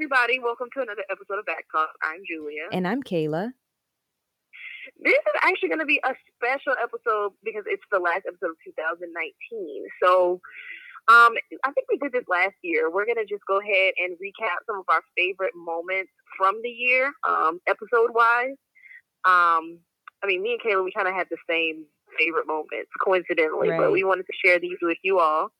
everybody. Welcome to another episode of Back Talk. I'm Julia. And I'm Kayla. This is actually going to be a special episode because it's the last episode of 2019. So, um, I think we did this last year. We're going to just go ahead and recap some of our favorite moments from the year, um, episode wise. Um, I mean, me and Kayla, we kind of had the same favorite moments, coincidentally, Right. but we wanted to share these with you all.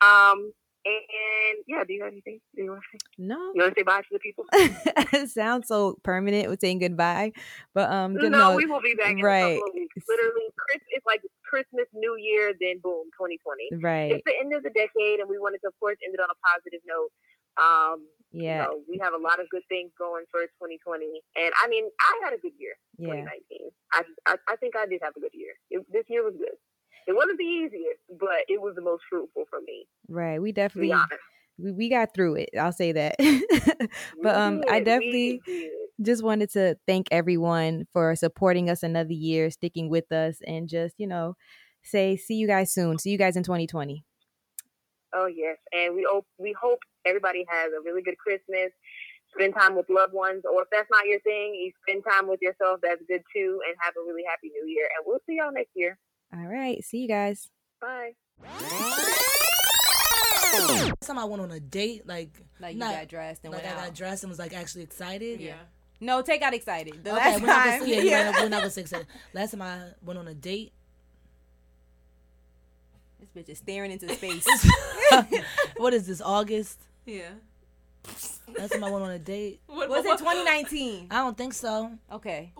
Um, and yeah, do you have anything? Do you want to say? No. You want to say bye to the people? it sounds so permanent with saying goodbye. But um No, good- no, we will be back in right. a couple of weeks. Literally, Chris, it's like Christmas, New Year, then boom, 2020. right. It's the end of the decade, and we wanted to, of course, end it on a positive note. Um, Yeah. you know, we have a lot of good things going for 2020, and I mean, I had a good year, Yeah. 2019. I, I, I think I did have a good year. It, this year was good. It wasn't the easiest, but it was the most fruitful for me. Right. We definitely we, we got through it. I'll say that. but um I did, definitely just wanted to thank everyone for supporting us another year, sticking with us, and just, you know, say see you guys soon. See you guys in 2020. Oh yes, and we hope we hope everybody has a really good Christmas. Spend time with loved ones, or if that's not your thing, you spend time with yourself. That's good too, and have a really happy New Year. And we'll see y'all next year. All right. See you guys. Bye. Last time I went on a date, like Like you not- got dressed and like went I got dressed and was like actually excited. Yeah. No, take out excited. The Okay, last we're not time. gonna, yeah, yeah. we're not- not gonna say excited. Last time I went on a date, This bitch is staring into space. what is this? August. Yeah. Last time I went on a date. What, Was it 2019? I don't think so. Okay.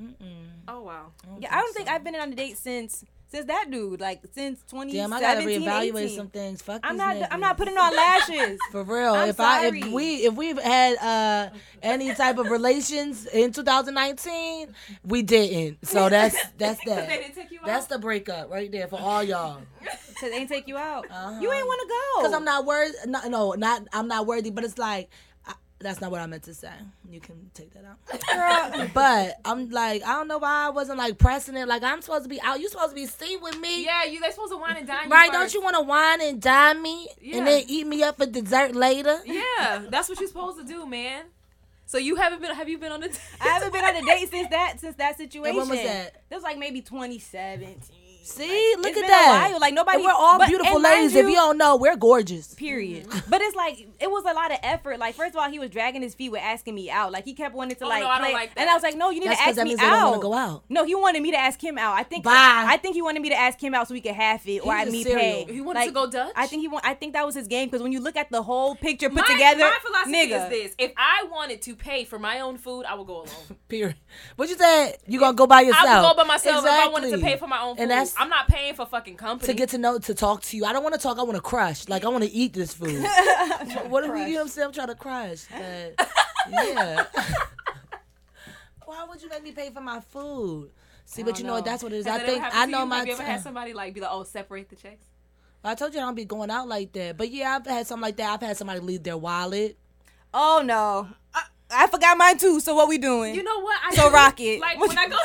Mm-mm. Oh wow. Yeah, I don't think I've been on a date since since that dude. Like since 2017. Damn, I gotta reevaluate 18. some things. Fuck I'm not. niggas. I'm not putting on lashes. For real, I'm if I if we if we've had uh any type of relations in 2019, we didn't. So that's that's They that. didn't take you out. That's the breakup right there for all y'all. Cause they ain't take you out. Uh-huh. You ain't want to go. Cause I'm not worthy. No, no, not I'm not worthy. But it's like I, that's not what I meant to say. You can take that out. but I'm like I don't know why I wasn't like pressing it. Like I'm supposed to be out. You supposed to be seen with me. Yeah, you. They supposed to wine and dine. Me. Right? You Don't you want to wine and dine me Yeah. and then eat me up for dessert later? Yeah, that's what you're supposed to do, man. So you haven't been? Have you been on a? I haven't been on a date since that since that situation. when was that? That was like maybe 2017. See, look It's at been a that. while. Like nobody. And we're all but- beautiful and mind ladies. if you don't know, we're gorgeous. Period. But it's like it was a lot of effort. Like first of all, he was dragging his feet with asking me out. Like he kept wanting to Oh, like no, I don't play, like and. I was like, no, you need That's to 'cause ask that me means they don't out. go out. No, he wanted me to ask him out. I think. Bye. I think he wanted me to ask him out so we could half it, or He's I a me pay. He wanted Like, to go Dutch. I think he want. I think that was his game because when you look at the whole picture put my, together, my philosophy nigga, is this: if I wanted to pay for my own food, I would go alone. Period. What you said? You gonna go by yourself? I would go by myself if I wanted to pay for my own food. And that's I'm not paying for fucking company. to get to know, to talk to you. I don't want to talk. I want to crush. Like I want to eat this food. what do we? You know what I'm saying? I'm trying to crush. But yeah. Why would you make me pay for my food? See, but you know what? That's what it is. Has I think I know you? my. Have you ever had somebody like be like, "Oh, separate the checks"? I told you I don't be going out like that. But yeah, I've had something like that. I've had somebody leave their wallet. Oh no, I, I forgot mine too. So what we doing? You know what? I So do- rock it. Like What when I go.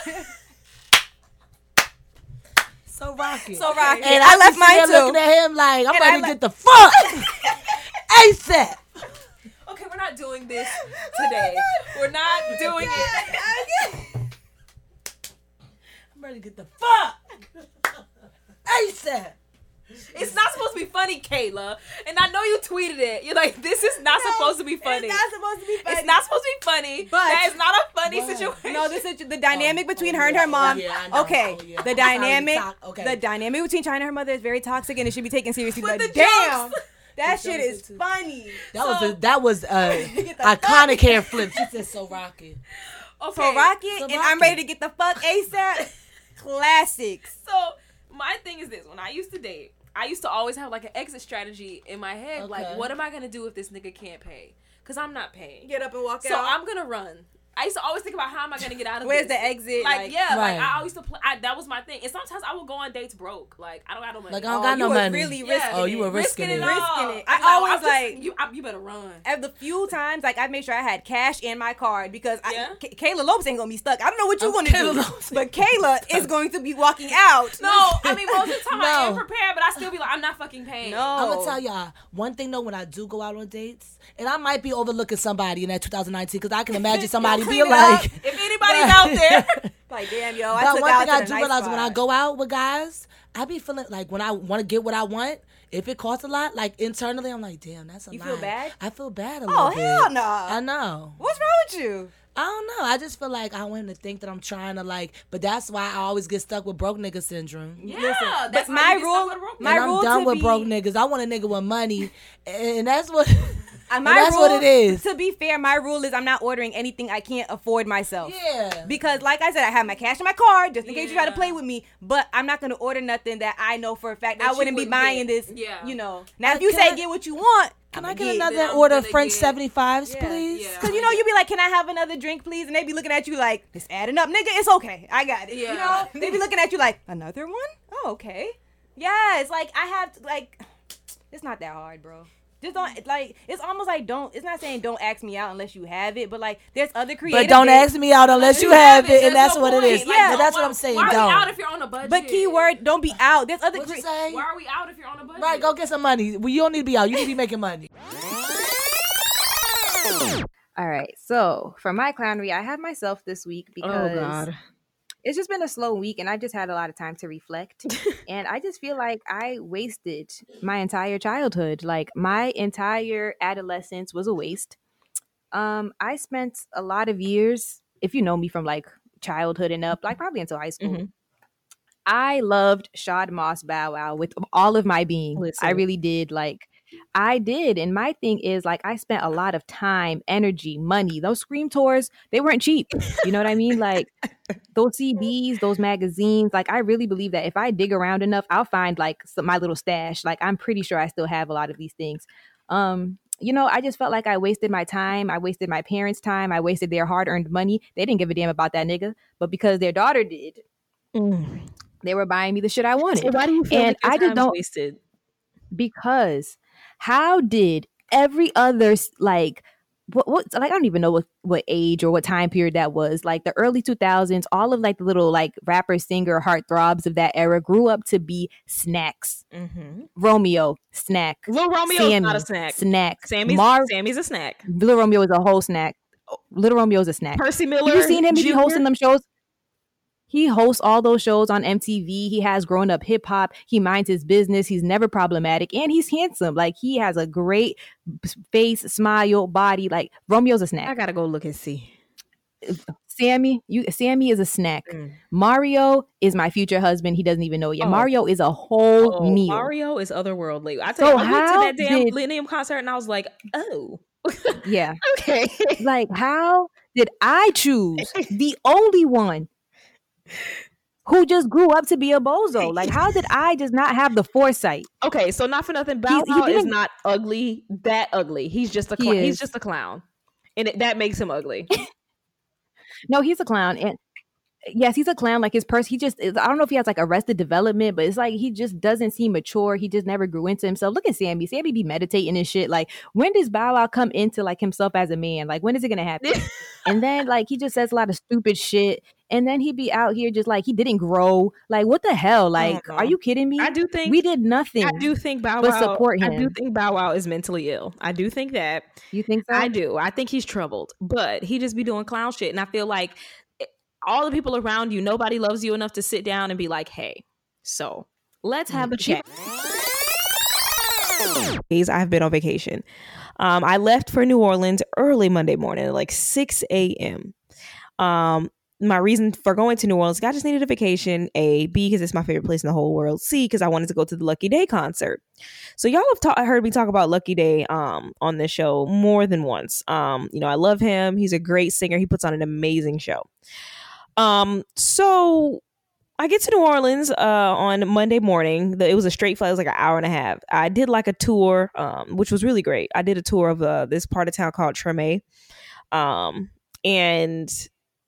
So rocky. so rocky. And I I left mine there looking at him like I'm And ready to get the fuck ASAP. okay, we're not doing this today. We're not oh doing it. I'm ready to get the fuck ASAP. It's not supposed to be funny, Kayla. And I know you tweeted it. You're like, this is not supposed to be funny. It's not supposed to be funny. It's not supposed to be funny. But- that is not a funny But- situation. No, this is the dynamic Oh, between oh, her and yeah, her oh, mom. yeah, I know. okay, Oh, yeah. the dynamic, okay. the dynamic between China and her mother is very toxic, and it should be taken seriously. With but the damn, jokes. that The shit is too. funny. That was a, that was uh, a Get the iconic hair flip. She said so rocky. okay. So rock it, So and rock I'm ready to get the fuck ASAP. Classics. So my thing is this: when I used to date, I used to always have like an exit strategy in my head. Okay. Like, what am I gonna do if this nigga can't pay? Because I'm not paying. Get up and walk out. So I'm gonna run. I used to always think about how am I gonna get out of Where's this? the exit? Like, yeah, Right. like I always to play. I, that was my thing, and sometimes I would go on dates broke. Like I don't got no money. Like I don't Oh, got you no was money. really Yeah. risking Oh, you were risking it. all. Risking it. I I'm always I'm just- like- you. I, you better run. At the few times, like I made sure I had cash in my card because I, Yeah. K- Kayla Lopes ain't gonna be stuck. I don't know what you're Oh, gonna Kayla do, Lopes but Kayla is going to be walking out. No, I mean most of the time I am prepared, but I still be like, I'm not fucking paying. No. I'm gonna tell y'all one thing though. When I do go out on dates, and I might be overlooking somebody in that 2019 because I can imagine somebody Clean being it up. like, If anybody's out there, Like damn, yo, I but took one out thing to I do nice realize when I go out with guys, I be feeling like when I want to get what I want, if it costs a lot, like internally, I'm like, damn, that's a You lot. feel bad? I feel bad a Oh little bit. hell no! I know. What's wrong with you? I don't know. I just feel like I want him to think that I'm trying to like, but that's why I always get stuck with broke nigga syndrome. yeah, Listen, that's but my rule- stuck with a my and nigga. I'm rule done to with be- broke niggas. I want a nigga with money, and that's what. And my that's rule, what it is. To be fair, my rule is I'm not ordering anything I can't afford myself. Yeah. Because, like I said, I have my cash in my card just in case you try to play with me. But I'm not gonna order nothing that I know for a fact That I wouldn't be wouldn't buying get. this. Yeah. You know. Now, if you say I- get what you want, Can I'ma I get get. another order gonna French 75s, Yeah, please? yeah. Cause you know you'd be like, can I have another drink, please? And they'd be looking at you like, it's adding up, nigga. It's okay, I got it. Yeah. You know, They'd be looking at you like, another one? Oh, okay. Yeah, it's like I have to, like, it's not that hard, bro. Just don't mm. like. It's almost like don't. It's not saying don't ask me out unless you have it, but like there's other creative. But don't ask me out unless you You have it, there's and that's no what it point. is. Like, Yeah, that's what I'm saying. Why are we out Don't. if you're on a budget? But keyword, don't be out. There's other. What you say? Why are we out if you're on a budget? Right, go get some money. Well, you don't need to be out. You need to be making money. All right. So for my clownery, I have myself this week Oh, because it's just been a slow week and I've just had a lot of time to reflect. and I just feel like I wasted my entire childhood. Like my entire adolescence was a waste. Um, I spent a lot of years, if you know me from like childhood and up, like probably until high school. Mhm. I loved Shad Moss Bow Wow with all of my being. I really did. Like I did. And my thing is like I spent a lot of time, energy, money. Those scream tours, they weren't cheap. You know what I mean? Like those CDs, those magazines, like I really believe that if I dig around enough, I'll find like some, my little stash. Like I'm pretty sure I still have a lot of these things. Um, you know, I just felt like I wasted my time. I wasted my parents' time. I wasted their hard-earned money. They didn't give a damn about that nigga, but because their daughter did, Mm. they were buying me the shit I wanted So why do you feel And like your I just don't- wasted? because how did every other like what, what like I don't even know what what age or what time period that was like the early 2000s all of like the little like rapper singer heartthrobs of that era grew up to be snacks Mm-hmm. Romeo snack Little Romeo is not a snack. snack Sammy's Mar- Sammy's a snack. Little Romeo is a whole snack Little Romeo is a snack Percy Miller. Have you seen him be hosting them shows he hosts all those shows on MTV. He has grown up hip hop. He minds his business. He's never problematic and he's handsome. Like he has a great face, smile, body. Like Romeo's a snack. I gotta go look and see. Sammy, you Sammy is a snack. Mm. Mario is my future husband. He doesn't even know yet. Oh. Mario is a whole Oh, meal. Mario is otherworldly. I So tell you, I went to that damn did- Millennium concert and I was like, oh, Yeah. okay. like how did I choose the only one who just grew up to be a bozo? Like how did I just not have the foresight? okay, so not for nothing, Bow he Wow is didn't- ugly. That ugly. He's just a He clown. He's just a clown, and it, that makes him ugly. No, he's a clown. And yes, he's a clown. Like his person, he just is, I don't know if he has like arrested development, but it's like he just doesn't seem mature. He just never grew into himself. Look at Sammy. Sammy be meditating and shit. Like, when does Bow Wow come into like himself as a man? Like, when is it gonna happen? and then like he just says a lot of stupid shit. And then he'd be out here just like he didn't grow. Like, what the hell? Oh like, are you kidding me? I do think we did nothing. I do think Bow Wow but support I do think Bow Wow is mentally ill. I do think that. You think so? I do. I think he's troubled, but he just be doing clown shit, and I feel like all the people around you, nobody loves you enough to sit down and be like, "Hey, so let's have a chat." Days I've been on vacation. Um, I left for New Orleans early Monday morning, at like six a.m. Um, my reason for going to New Orleans, I just needed a vacation. A, B, because it's my favorite place in the whole world. C, because I wanted to go to the Lucky Daye concert. So y'all have ta- heard me talk about Lucky Daye um on this show more than once. Um, you know, I love him. He's a great singer. He puts on an amazing show. Um, so I get to New Orleans uh on Monday morning. The, it was a straight flight. It was like an hour and a half. I did like a tour, um, which was really great. I did a tour of uh, this part of town called Treme. Um, and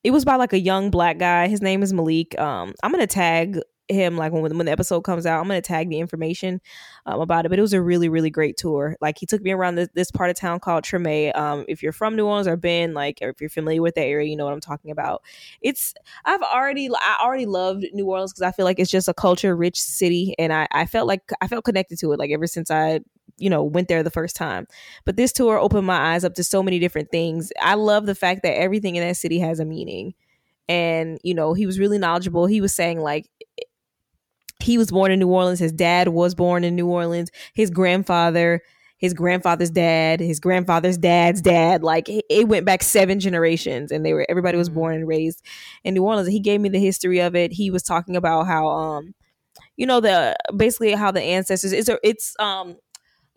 it was by like a young black guy. His name is Malik. Um, I'm gonna tag him like when when the episode comes out i'm to tag the information um, about it but it was a really really great tour. Like he took me around this, this part of town called treme um, if you're from new orleans or been like or if you're familiar with the area you know what i'm talking about. It's i've already i already loved new orleans because i feel like it's just a culture rich city and I, I felt like i felt connected to it like ever since i you know went there the first time. But this tour opened my eyes up to so many different things. I love the fact that everything in that city has a meaning. And you know he was really knowledgeable. He was saying like he was born in New Orleans. His dad was born in New Orleans. His grandfather, his grandfather's dad, his grandfather's dad's dad. Like it went back seven generations, and they were everybody was born and raised in New Orleans. He gave me the history of it. He was talking about how, um, you know, the basically how the ancestors. It's a, it's um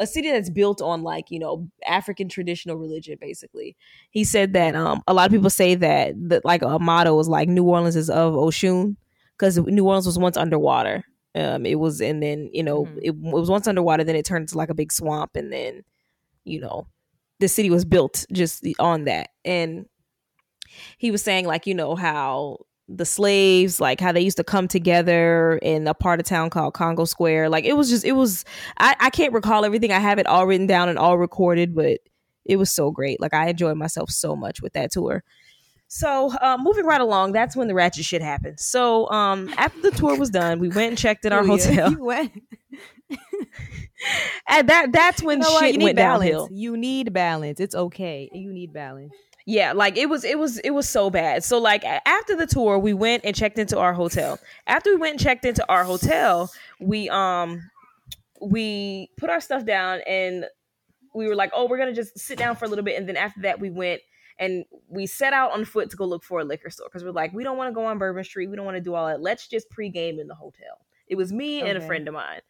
a city that's built on like you know African traditional religion. Basically, he said that um a lot of people say that that like a motto is like New Orleans is of Oshun because New Orleans was once underwater um, it was, and then you know, mm-hmm. it, it was once underwater. Then it turned into like a big swamp, and then you know, the city was built just on that. And he was saying like, you know, how the slaves, like how they used to come together in a part of town called Congo Square. Like it was just, it was. I I can't recall everything. I have it all written down and all recorded, but it was so great. Like I enjoyed myself so much with that tour. So, uh, moving right along, that's when the ratchet shit happened. So, um, after the tour was done, we went and checked in our oh, hotel. You went. and that that's when you know shit went balance. downhill. You need balance. It's okay. You need balance. Yeah, like it was it was it was so bad. So like after the tour, we went and checked into our hotel. After we went and checked into our hotel, we um we put our stuff down and we were like, "Oh, we're going to just sit down for a little bit." And then after that, we went and we set out on foot to go look for a liquor store because we're like, we don't want to go on Bourbon Street. We don't want to do all that. Let's just pregame in the hotel. It was me okay. and a friend of mine.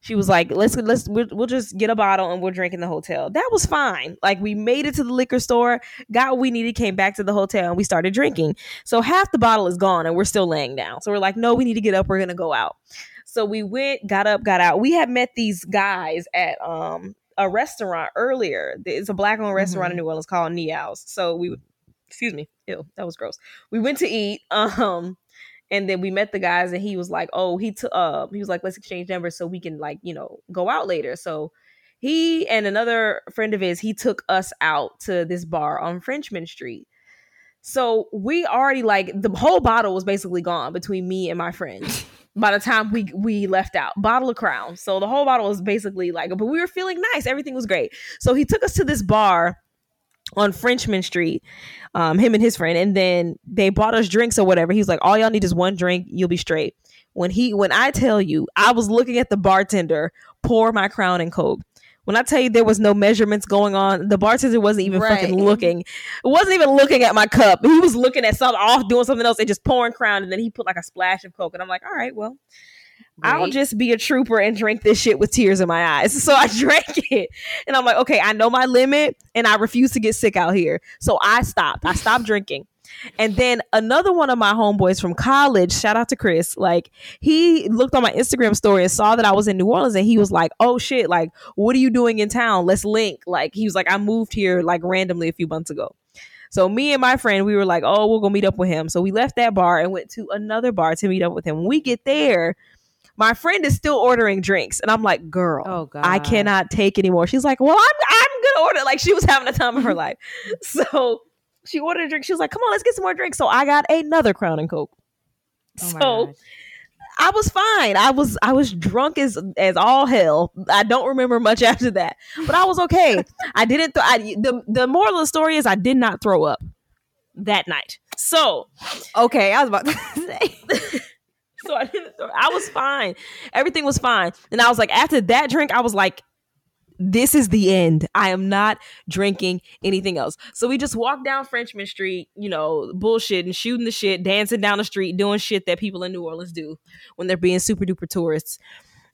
She was like, let's let's we'll, we'll just get a bottle and we'll drink in the hotel. That was fine. Like we made it to the liquor store, got what we needed, came back to the hotel, and we started drinking. So half the bottle is gone, and we're still laying down. So we're like, no, we need to get up. We're gonna go out. So we went, got up, got out. We had met these guys at um a restaurant earlier. It's a black owned restaurant mm-hmm. in New Orleans called Neyow's. So we, excuse me, ew, that was gross. We went to eat, um, and then we met the guys, and he was like, "Oh, he took, uh, he was like, let's exchange numbers so we can like, you know, go out later." So he and another friend of his, he took us out to this bar on Frenchmen Street. So we already like the whole bottle was basically gone between me and my friends by the time we we left out bottle of crown so the whole bottle was basically like but we were feeling nice everything was great so he took us to this bar on Frenchmen Street, um, him and his friend, and then they bought us drinks or whatever. He's like, "All y'all need is one drink, you'll be straight." When he, when I tell you, I was looking at the bartender pour my Crown and Coke. When I tell you there was no measurements going on, the bartender wasn't even right. fucking looking. It wasn't even looking at my cup. He was looking at something off, doing something else, and just pouring crown. And then he put like a splash of coke, and I'm like, all right, well. Great. I'll just be a trooper and drink this shit with tears in my eyes. So I drank it. And I'm like, okay, I know my limit and I refuse to get sick out here. So I stopped. I stopped drinking. And then another one of my homeboys from college, shout out to Chris, like he looked on my Instagram story and saw that I was in New Orleans and he was like, "Oh shit, like what are you doing in town? Let's link." Like he was like, "I moved here like randomly a few months ago." So me and my friend, we were like, "Oh, we'll go meet up with him." So we left that bar and went to another bar to meet up with him. When we get there, my friend is still ordering drinks, and I'm like, "Girl, oh, God. I cannot take anymore." She's like, "Well, I'm I'm gonna order." Like she was having a time of her life. So she ordered a drink. She was like, "Come on, let's get some more drinks." So I got another Crown and Coke. Oh so I was fine. I was I was drunk as as all hell. I don't remember much after that, but I was okay. I didn't. Th- I, the the moral of the story is I did not throw up that night. So okay, I was about to say. so I didn't. Throw, I was fine. Everything was fine. And I was like, after that drink, I was like, this is the end. I am not drinking anything else. So we just walked down Frenchmen Street, you know, bullshitting, shooting the shit, dancing down the street, doing shit that people in New Orleans do when they're being super duper tourists.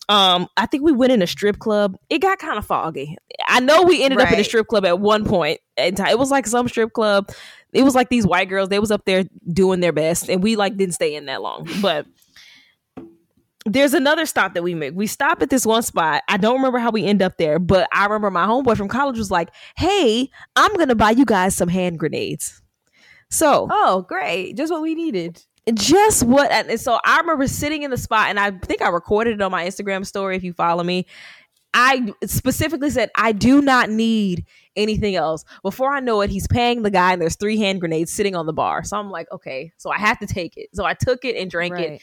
Um, I think we went in a strip club. It got kind of foggy. I know we ended right. up in a strip club at one point. It was like some strip club. It was like these white girls. They was up there doing their best, and we like didn't stay in that long. But there's another stop that we make. We stop at this one spot. I don't remember how we end up there, but I remember my homeboy from college was like, "Hey, I'm gonna buy you guys some hand grenades." So Oh, great. Just what we needed. just what and so I remember sitting in the spot and I think I recorded it on my Instagram story if you follow me. I specifically said I do not need anything else. Before I know it, he's paying the guy and there's three hand grenades sitting on the bar. So I'm like, okay, so I have to take it. So I took it and drank it.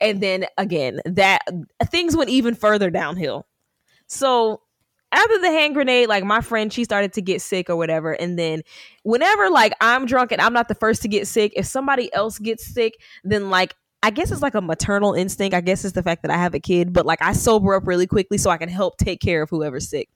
And then again, that things went even further downhill. So after the hand grenade, like my friend, she started to get sick or whatever. And then whenever like I'm drunk and I'm not the first to get sick, if somebody else gets sick, then like I guess it's like a maternal instinct. I guess it's the fact that I have a kid, but like I sober up really quickly so I can help take care of whoever's sick.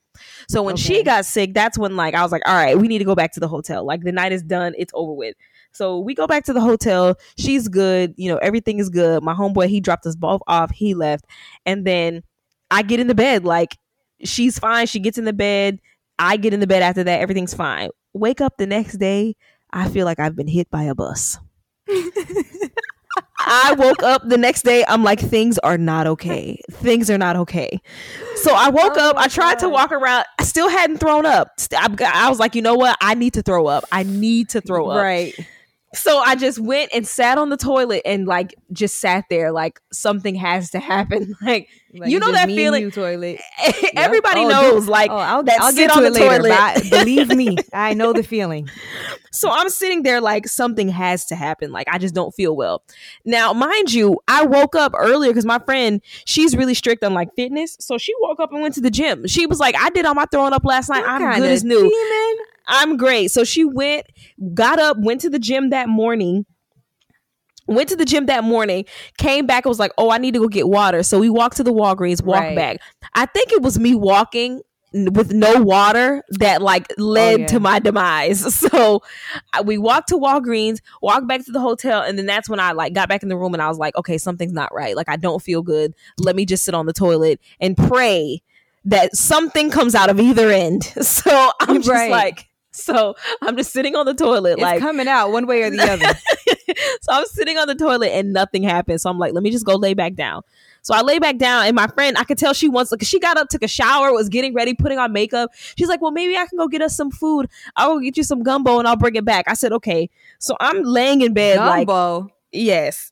So when she got sick, that's when like I was like, all right, we need to go back to the hotel. Like the night is done, it's over with. So we go back to the hotel. She's good. You know, everything is good. My homeboy, he dropped us both off. He left. And then I get in the bed. Like, she's fine. She gets in the bed. I get in the bed after that. Everything's fine. Wake up the next day. I feel like I've been hit by a bus. I woke up the next day. I'm like, things are not okay. Things are not okay. So I woke Oh up. I tried to walk around. I still hadn't thrown up. I, I was like, you know what? I need to throw up. I need to throw up. Right. So I just went and sat on the toilet and like just sat there like something has to happen. Like, Like, you know that feeling. you toilet. Everybody Oh, knows dude. like oh, I'll, that I'll sit get on to the later. toilet. I- believe me, I know the feeling. So I'm sitting there like something has to happen. Like I just don't feel well. Now, mind you, I woke up earlier because my friend, she's really strict on like fitness. So she woke up and went to the gym. She was like, I did all my throwing up last night. What I'm good as new. demon? I'm great. So she went, got up, went to the gym that morning. Went to the gym that morning, came back, and was like, Oh, I need to go get water. So we walked to the Walgreens, walked Right. back. I think it was me walking with no water that like led oh, yeah. to my demise. So I- we walked to Walgreens, walked back to the hotel, and then that's when I like got back in the room and I was like, okay, something's not right. Like I don't feel good. Let me just sit on the toilet and pray that something comes out of either end. So I'm just Right. like, so I'm just sitting on the toilet, It's like coming out one way or the other. so I'm sitting on the toilet and nothing happened. So I'm like, let me just go lay back down. So I lay back down, and my friend, I could tell she wants, like, she got up, took a shower, was getting ready, putting on makeup. She's like, well, maybe I can go get us some food. I'll get you some gumbo and I'll bring it back. I said, okay. So I'm laying in bed, like, Gumbo. yes.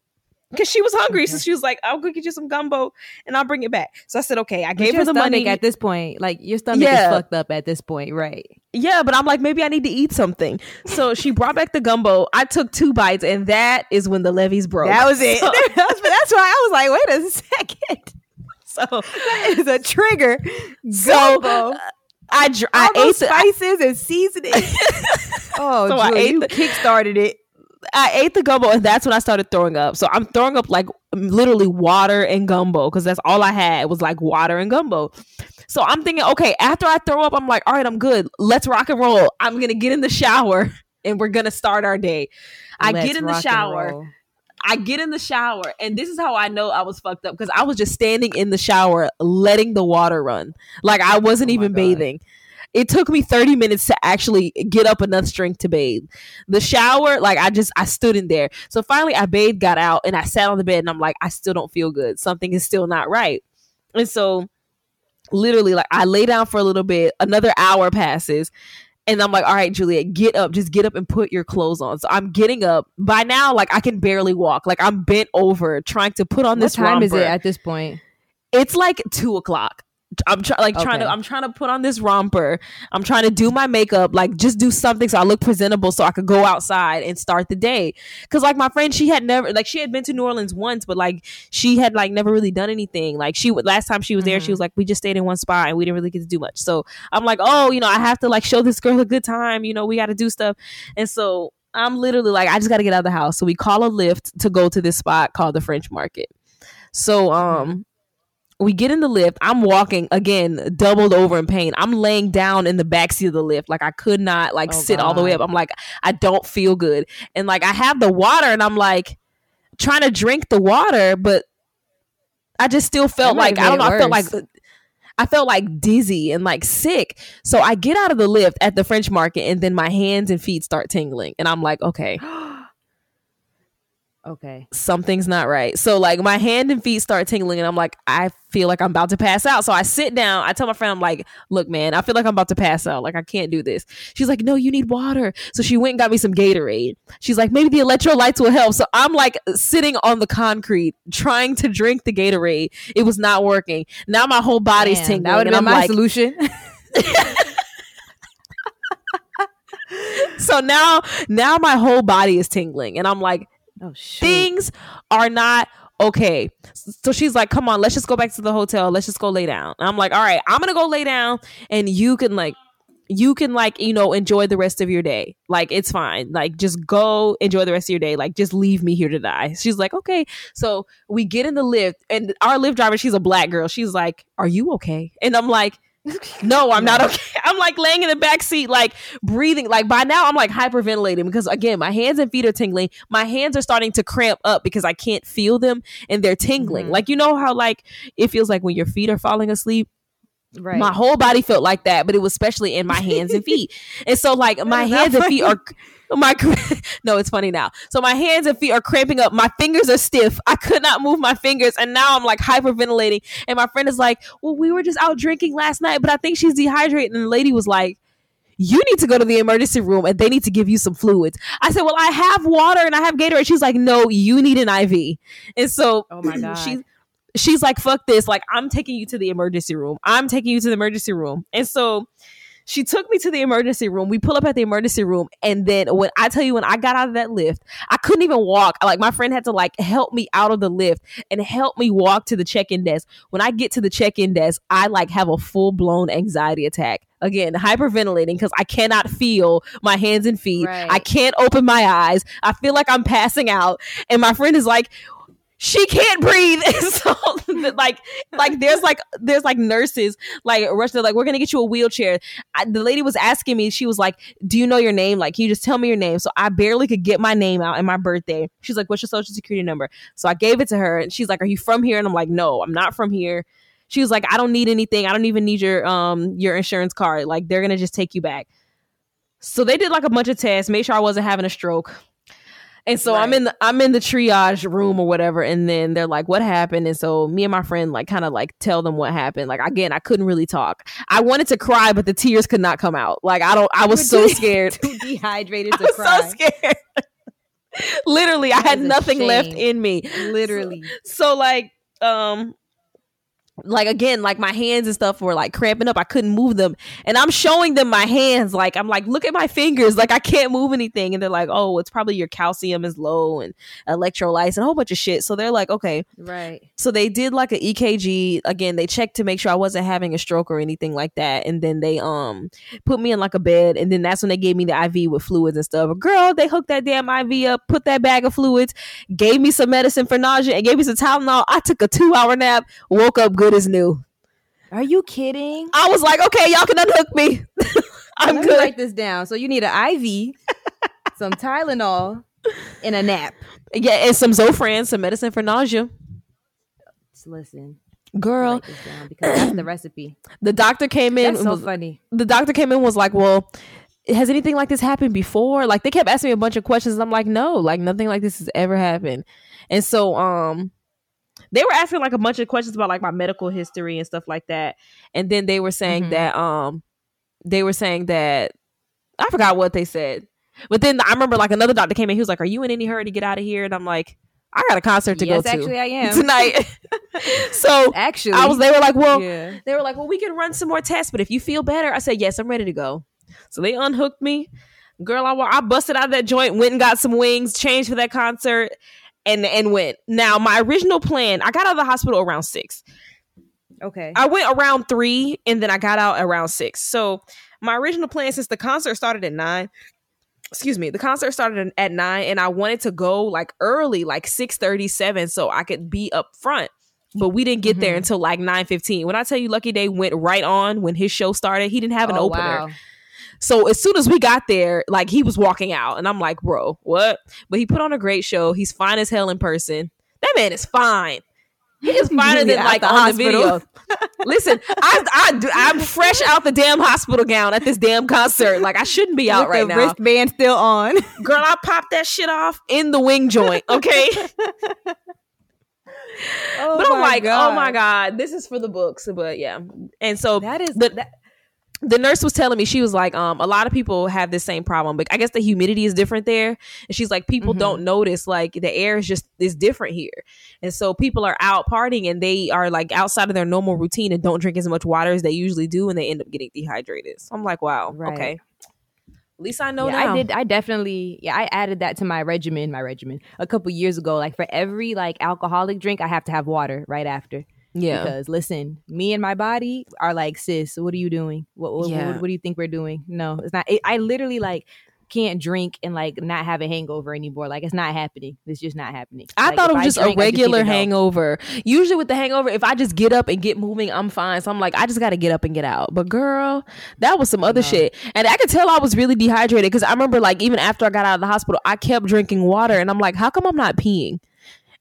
Because she was hungry. So she was like, I'll go get you some gumbo and I'll bring it back. So I said, okay. I But gave her the money. at this point. Like your stomach Yeah. is fucked up at this point, right? Yeah, but I'm like, maybe I need to eat something. So she brought back the gumbo. I took two bites, and that is when the levees broke. That was it. So, that's, that's why I was like, wait a second. so, That is a trigger. so Gumbo. I, dr- I ate the, spices and seasoning. oh, So I ate you the- kickstarted it. I ate the gumbo, and that's when I started throwing up. So I'm throwing up like literally water and gumbo because that's all I had was like water and gumbo. So I'm thinking, okay, after I throw up, I'm like, all right, I'm good. Let's rock and roll. I'm gonna get in the shower and we're gonna start our day. I Let's get in the shower. I get in the shower, and this is how I know I was fucked up because I was just standing in the shower, letting the water run. Like I wasn't Oh even God. bathing. It took me 30 minutes to actually get up enough strength to bathe. The shower, like I just I stood in there. So finally I bathed, got out, and I sat on the bed and I'm like, I still don't feel good. Something is still not right. And so literally like I lay down for a little bit, another hour passes, and I'm like, all right, Juliet, get up. Just get up and put your clothes on. So I'm getting up. By now, like I can barely walk. Like I'm bent over trying to put on What this time is it at this point? it's like two o'clock. I'm trying like trying to I'm trying to put on this romper. I'm trying to do my makeup, like just do something so I look presentable so I could go outside and start the day. Cause like my friend, she had never like she had been to New Orleans once, but like she had like never really done anything. Like she last time she was there, she Mhm. was like, we just stayed in one spot and we didn't really get to do much. So I'm like, oh, you know, I have to like show this girl a good time. You know, we got to do stuff. And so I'm literally like, I just got to get out of the house. So we call a lift to go to this spot called the French Market. So um we get in the lift. I'm walking again, doubled over in pain. I'm laying down in the back seat of the lift. Like I could not like Oh, sit all the way up. I'm like, I don't feel good. And like I have the water and I'm like trying to drink the water, but I just still felt like I don't know, I felt like. I felt like dizzy and like sick. So I get out of the lift at the French market and then my hands and feet start tingling. And I'm like, okay. Okay. something's not right. So like my hand and feet start tingling and I'm like, I feel like I'm about to pass out. So I sit down. I tell my friend, I'm like, look, man, I feel like I'm about to pass out. Like I can't do this. She's like, no, you need water. So she went and got me some Gatorade. She's like, maybe the electrolytes will help. So I'm like sitting on the concrete trying to drink the Gatorade. It was not working. Now my whole body's Damn, tingling. That would have been my like, solution. so now now my whole body is tingling and I'm like, oh things are not okay. So she's like, come on, let's just go back to the hotel. Let's just go lay down. And I'm like, all right, I'm gonna go lay down and you can like you can like, you know, enjoy the rest of your day. Like it's fine. Like just go enjoy the rest of your day. Like just leave me here to die. She's like, okay. So we get in the lift and our lift driver, she's a black girl. She's like, Are you okay? And I'm like, no, I'm not okay. I'm like laying in the back seat, like breathing. Like by now, I'm like hyperventilating because again, my hands and feet are tingling. My hands are starting to cramp up because I can't feel them and they're tingling. Mhm. Like you know how like it feels like when your feet are falling asleep. right. My whole body felt like that, but it was especially in my hands and feet. And so like my hands and feet are my no, it's funny now. So my hands and feet are cramping up. My fingers are stiff. I could not move my fingers, and now I'm like hyperventilating. And my friend is like, "Well, we were just out drinking last night, but I think she's dehydrated." And the lady was like. You need to go to the emergency room and they need to give you some fluids. I said, Well, I have water and I have Gatorade. She's like, No, you need an IV. And so Oh my God. she's she's like, fuck this. Like, I'm taking you to the emergency room. I'm taking you to the emergency room. And so she took me to the emergency room. We pull up at the emergency room. And then when I tell you, when I got out of that lift, I couldn't even walk. Like, my friend had to like help me out of the lift and help me walk to the check in desk. When I get to the check in desk, I like have a full blown anxiety attack. Again, hyperventilating because I cannot feel my hands and feet. Right. I can't open my eyes. I feel like I'm passing out. And my friend is like, she can't breathe. So like like there's like there's like nurses like rush they're like we're gonna get you a wheelchair. I, the lady was asking me, she was like, "Do you know your name? Like, can you just tell me your name?" So I barely could get my name out and my birthday. She's like, "What's your social security number?" So I gave it to her, and she's like, "Are you from here?" And I'm like, "No, I'm not from here." She was like, "I don't need anything. I don't even need your um your insurance card. Like, they're gonna just take you back." So they did like a bunch of tests, made sure I wasn't having a stroke. And so I'm in the I'm in the triage room or whatever, and then they're like, "What happened?" And so me and my friend like kind of like tell them what happened. Like again, I couldn't really talk. I wanted to cry, but the tears could not come out. Like I don't. I was so too- scared. Too dehydrated I to was cry. so scared. Literally, I had nothing left in me. Literally. So like, um, like again, like my hands and stuff were like cramping up. I couldn't move them, and I'm showing them my hands. Like I'm like, look at my fingers. Like I can't move anything, and they're like, oh, it's probably your calcium is low and electrolytes and a whole bunch of shit. So they're like, okay. Right. So they did like a EKG. Again, they checked to make sure I wasn't having a stroke or anything like that. And then they um put me in like a bed. And then that's when they gave me the IV with fluids and stuff. Girl, they hooked that damn IV up, put that bag of fluids, gave me some medicine for nausea, and gave me some Tylenol. I took a two hour nap, woke up good as new. Are you kidding? I was like, okay, y'all can unhook me. I'm Let good. write this down. So you need an IV, some Tylenol, and a nap. Yeah, and some Zofran, some medicine for nausea. Just listen. Girl, Write this down because that's the recipe. the doctor came in. That's so was, funny. the doctor came in was like, "Well, has anything like this happened before?" Like they kept asking me a bunch of questions, and I'm like, "No, like nothing like this has ever happened." And so, um, they were asking like a bunch of questions about like my medical history and stuff like that, and then they were saying Mhm. that, um, they were saying that I forgot what they said, but then I remember like another doctor came in, he was like, "Are you in any hurry to get out of here?" And I'm like, "I got a concert to yes, go to actually, I am tonight." so Actually, I was. They were like, "Well." yeah. They were like, "Well, we can run some more tests, but if you feel better," I said, "Yes, I'm ready to go." So they unhooked me, girl. I I busted out of that joint, went and got some wings, changed for that concert, and and went. Now my original plan, I got out of the hospital around six. Okay. I went around three, and then I got out around six. So my original plan, since the concert started at nine. Excuse me. The concert started at nine, and I wanted to go like early, like six thirty-seven, so I could be up front. But we didn't get there Mhm. until like nine fifteen. When I tell you, Lucky Daye went right on when his show started. He didn't have an oh, opener. wow. So as soon as we got there, like he was walking out, and I'm like, bro, what? But he put on a great show. He's fine as hell in person. That man is fine. He is finer than like the on the video. Listen, I, I, do- I'm fresh out the damn hospital gown at this damn concert. Like I shouldn't be out With right the now. wristband still on. Girl, I popped that shit off in the wing joint. Okay. Oh but I'm like, oh my god, this is for the books. But yeah, and so That is the, that, the nurse was telling me she was like, um, a lot of people have this same problem, but I guess the humidity is different there. And she's like, people Mhm. don't notice like the air is just is different here, and so people are out partying and they are like outside of their normal routine and don't drink as much water as they usually do, and they end up getting dehydrated. So I'm like, wow, Right. okay. At least I know yeah, now. I did. I definitely. Yeah, I added that to my regimen. My regimen a couple years ago. Like for every like alcoholic drink, I have to have water right after. Yeah. Because listen, me and my body are like, sis, what are you doing? What what, Yeah. what, what do you think we're doing? No, it's not. It, I literally like can't drink and like not have a hangover anymore. Like it's not happening. It's just not happening. I Like, thought it was just drink, a I regular go. hangover. Usually with the hangover, if I just get up and get moving, I'm fine. So I'm like, I just got to get up and get out. But girl, that was some other shit. And I could tell I was really dehydrated because I remember like even after I got out of the hospital, I kept drinking water and I'm like, how come I'm not peeing?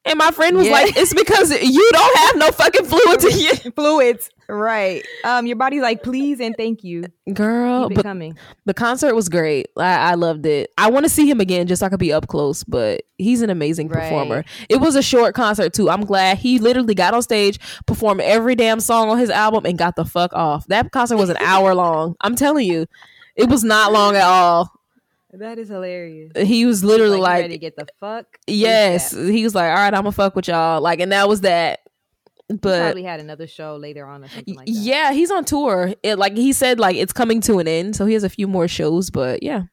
And my friend was Yeah. like, it's because you don't have no fucking fluids you. fluids. Right. Um, your body's like, please and thank you. Girl, Keep but coming. the concert was great. I, I loved it. I want to see him again just so I could be up close, but he's an amazing Right. performer. It was a short concert too. I'm glad he literally got on stage, performed every damn song on his album, and got the fuck off. That concert was an hour long. I'm telling you, it was not long at all. That is hilarious. He was literally Like, like, ready to get the fuck. yes. He was like, all right, I'm gonna fuck with y'all. Like, and that was that. He But probably had another show later on or something like that. yeah, he's on tour. It like he said, like it's coming to an end, so he has a few more shows. But yeah,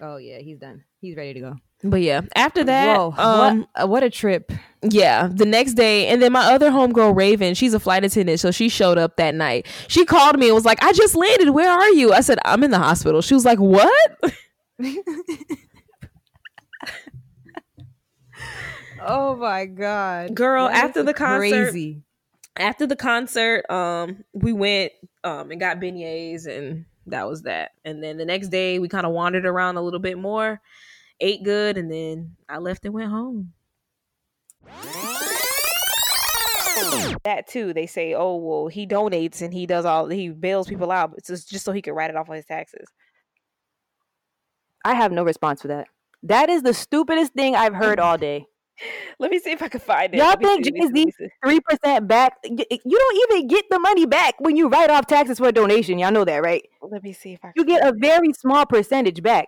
Oh yeah, he's done. He's ready to go. but yeah. After that, Whoa, um, what, what a trip. Yeah, the next day, and then my other homegirl Raven, she's a flight attendant, so she showed up that night. She called me and was like, "I just landed. Where are you?" I said, "I'm in the hospital." She was like, "What?" Oh my god, Girl, That after the concert, crazy. after the concert, um, we went um and got beignets, and that was that. And then the next day, we kind of wandered around a little bit more, ate good, and then I left and went home. That too, they say, oh well, he donates and he does all he bails people out, it's just, just so he can write it off on his taxes. I have no response for that. That is the stupidest thing I've heard all day. Let me see if I can find it. Y'all think see, let me see, let me Jay-Z. Three percent back. You don't even get the money back when you write off taxes for a donation. Y'all know that, right? Let me see if I. You get a very small percentage back.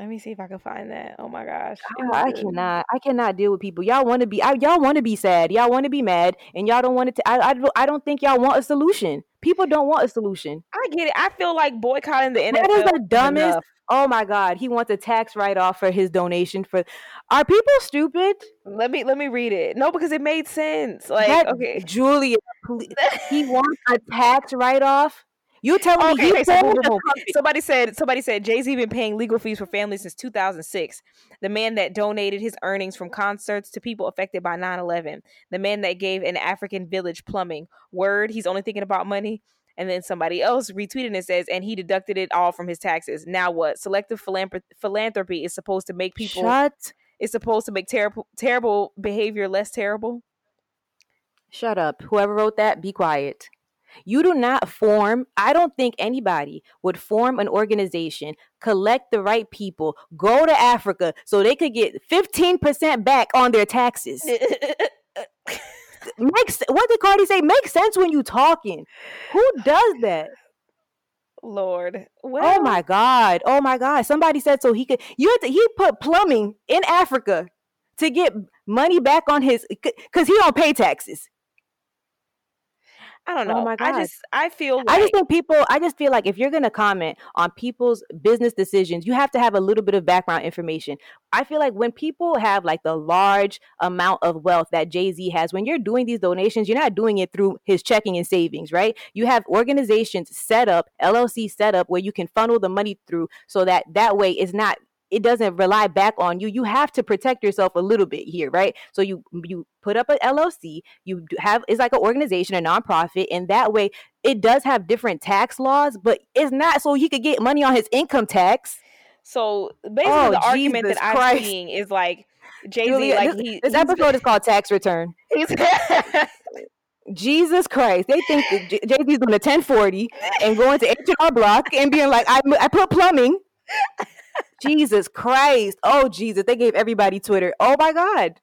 Let me see if I can find that. Oh my gosh, Ah, I cannot. I cannot deal with people. Y'all want to be. I, y'all want to be sad. Y'all want to be mad, and y'all don't want it to. I, I, don't, I don't think y'all want a solution. People don't want a solution. I get it. I feel like boycotting the NFL. That is the dumbest. enough. Oh my God, he wants a tax write off for his donation. For are people stupid? Let me let me read it. No, because it made sense. Like That- okay. Julia, please, he wants a tax write off. You tell me okay, so boom, told boom, the boom. company- Somebody said somebody said Jay Z been paying legal fees for families since 2006. The man that donated his earnings from concerts to people affected by 9/11. The man that gave an African village plumbing. Word, he's only thinking about money. And then somebody else retweeted and says, and he deducted it all from his taxes. Now what? Selective philanthropy is supposed to make people. Shut, Is supposed to make terrible terrible behavior less terrible. shut up. Whoever wrote that, be quiet. You do not form, I don't think anybody would form an organization, collect the right people, go to Africa so they could get 15% back on their taxes. Makes what did Cardi say? Makes sense when you talking. Who does that? Lord. Oh well, Oh my god. Oh my god. Somebody said so he could you had to he put plumbing in Africa to get money back on his cuz he don't pay taxes. I don't know. Oh know. my I just I feel like I just think people I just feel like if you're going to comment on people's business decisions, you have to have a little bit of background information. I feel like when people have like the large amount of wealth that Jay-Z has, when you're doing these donations, you're not doing it through his checking and savings, right? You have organizations set up, LLC set up where you can funnel the money through so that that way it's not it doesn't rely back on you. You have to protect yourself a little bit here, right? So you you put up an LLC, you have it's like an organization, a nonprofit, and that way it does have different tax laws, but it's not so he could get money on his income tax. So basically, Oh, the argument Jesus that I'm Christ. seeing is like Jay Z, like this, he, this episode is called Tax Return. Jesus Christ, they think that Jay Z's doing a 1040 and going to H and R Block and being like, I, I put plumbing. Jesus Christ. Oh, Jesus. They gave everybody Twitter. Oh, my God.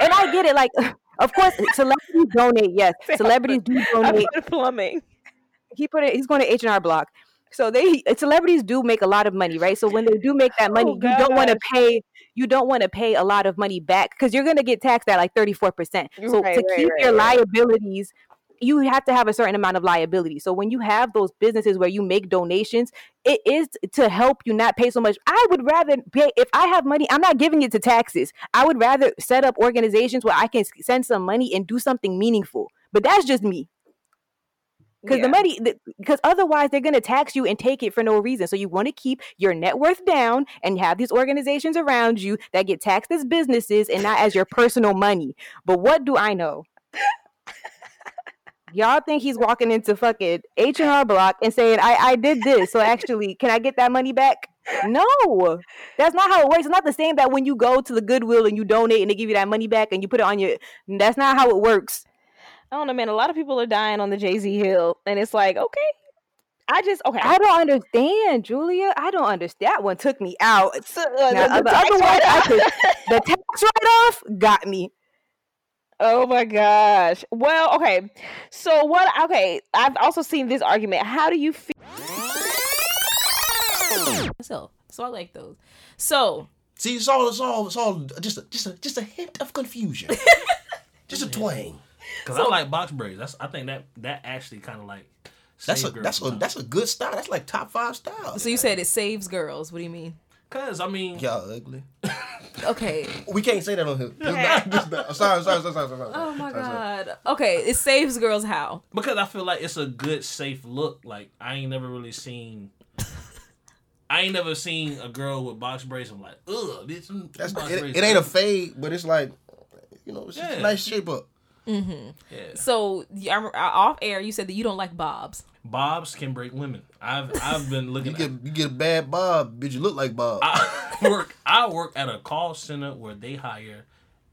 And I get it. Like, of course, celebrities donate. Yes, celebrities do donate. plumbing. He put it. He's going to H and R Block. So they celebrities do make a lot of money, right? So when they do make that money, Oh, you don't want to pay. You don't want to pay a lot of money back because you're going to get taxed at like thirty four percent. So Right, to right, keep right, your liabilities, you have to have a certain amount of liability. So when you have those businesses where you make donations, it is to help you not pay so much. I would rather pay if I have money, I'm not giving it to taxes. I would rather set up organizations where I can send some money and do something meaningful. But that's just me. Because Yeah. the money, because otherwise they're going to tax you and take it for no reason. So you want to keep your net worth down and have these organizations around you that get taxed as businesses and not as your personal money. But what do I know? Y'all think he's walking into fucking H and R Block and saying, "I I did this, so actually, can I get that money back?" No, that's not how it works. It's not the same that when you go to the Goodwill and you donate and they give you that money back and you put it on your. That's not how it works. I don't know, man. A lot of people are dying on the Jay Z hill, and it's like, okay, I just okay. I don't understand, Julia. I don't understand. That one took me out. Uh, Now, the- the the tax other one, I could, the tax write-off got me. Oh my gosh. Well, okay. So what? Okay, I've also seen this argument. How do you feel? So, so I like those. So, See, it's all, it's all, it's all just, a, just, a, just a hint of confusion, just a twang. Cause I like box braids. That's I think that that actually kind of like. That's a, save that's a, that's a good style. That's like top five style. so you said it saves girls. What do you mean? Cause I mean, y'all ugly. Okay. We can't say that on here. It's not- not- Sorry, sorry, sorry, sorry, sorry. Oh my sorry, sorry. god. Okay, it saves girls how? because I feel like it's a good safe look. Like I ain't never really seen. I ain't never seen a girl with box braids. I'm like, ugh, this That's box it, braids it ain't a ugly." fade, but it's like, you know, it's just a Yeah. nice shape up. Mm-hmm. Yeah. So y- I'm- uh, off air, you said that you don't like bobs. Bobs can break women. I've I've been looking. You get you get a bad bob, bitch. You look like Bob. I work. I work at a call center where they hire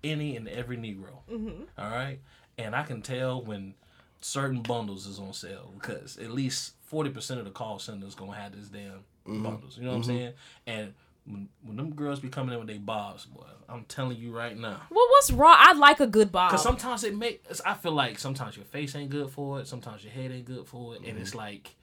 any and every Negro. Mm-hmm. all right, and I can tell when certain bundles is on sale because at least forty percent of the call center is gonna have this damn mm-hmm. bundles. You know what I'm saying? And when, when them girls be coming in with they bobs, boy, I'm telling you right now. Well, what's wrong? I like a good bob. Cause sometimes it make I feel like sometimes your face ain't good for it, sometimes your head ain't good for it, and it's mm-hmm. like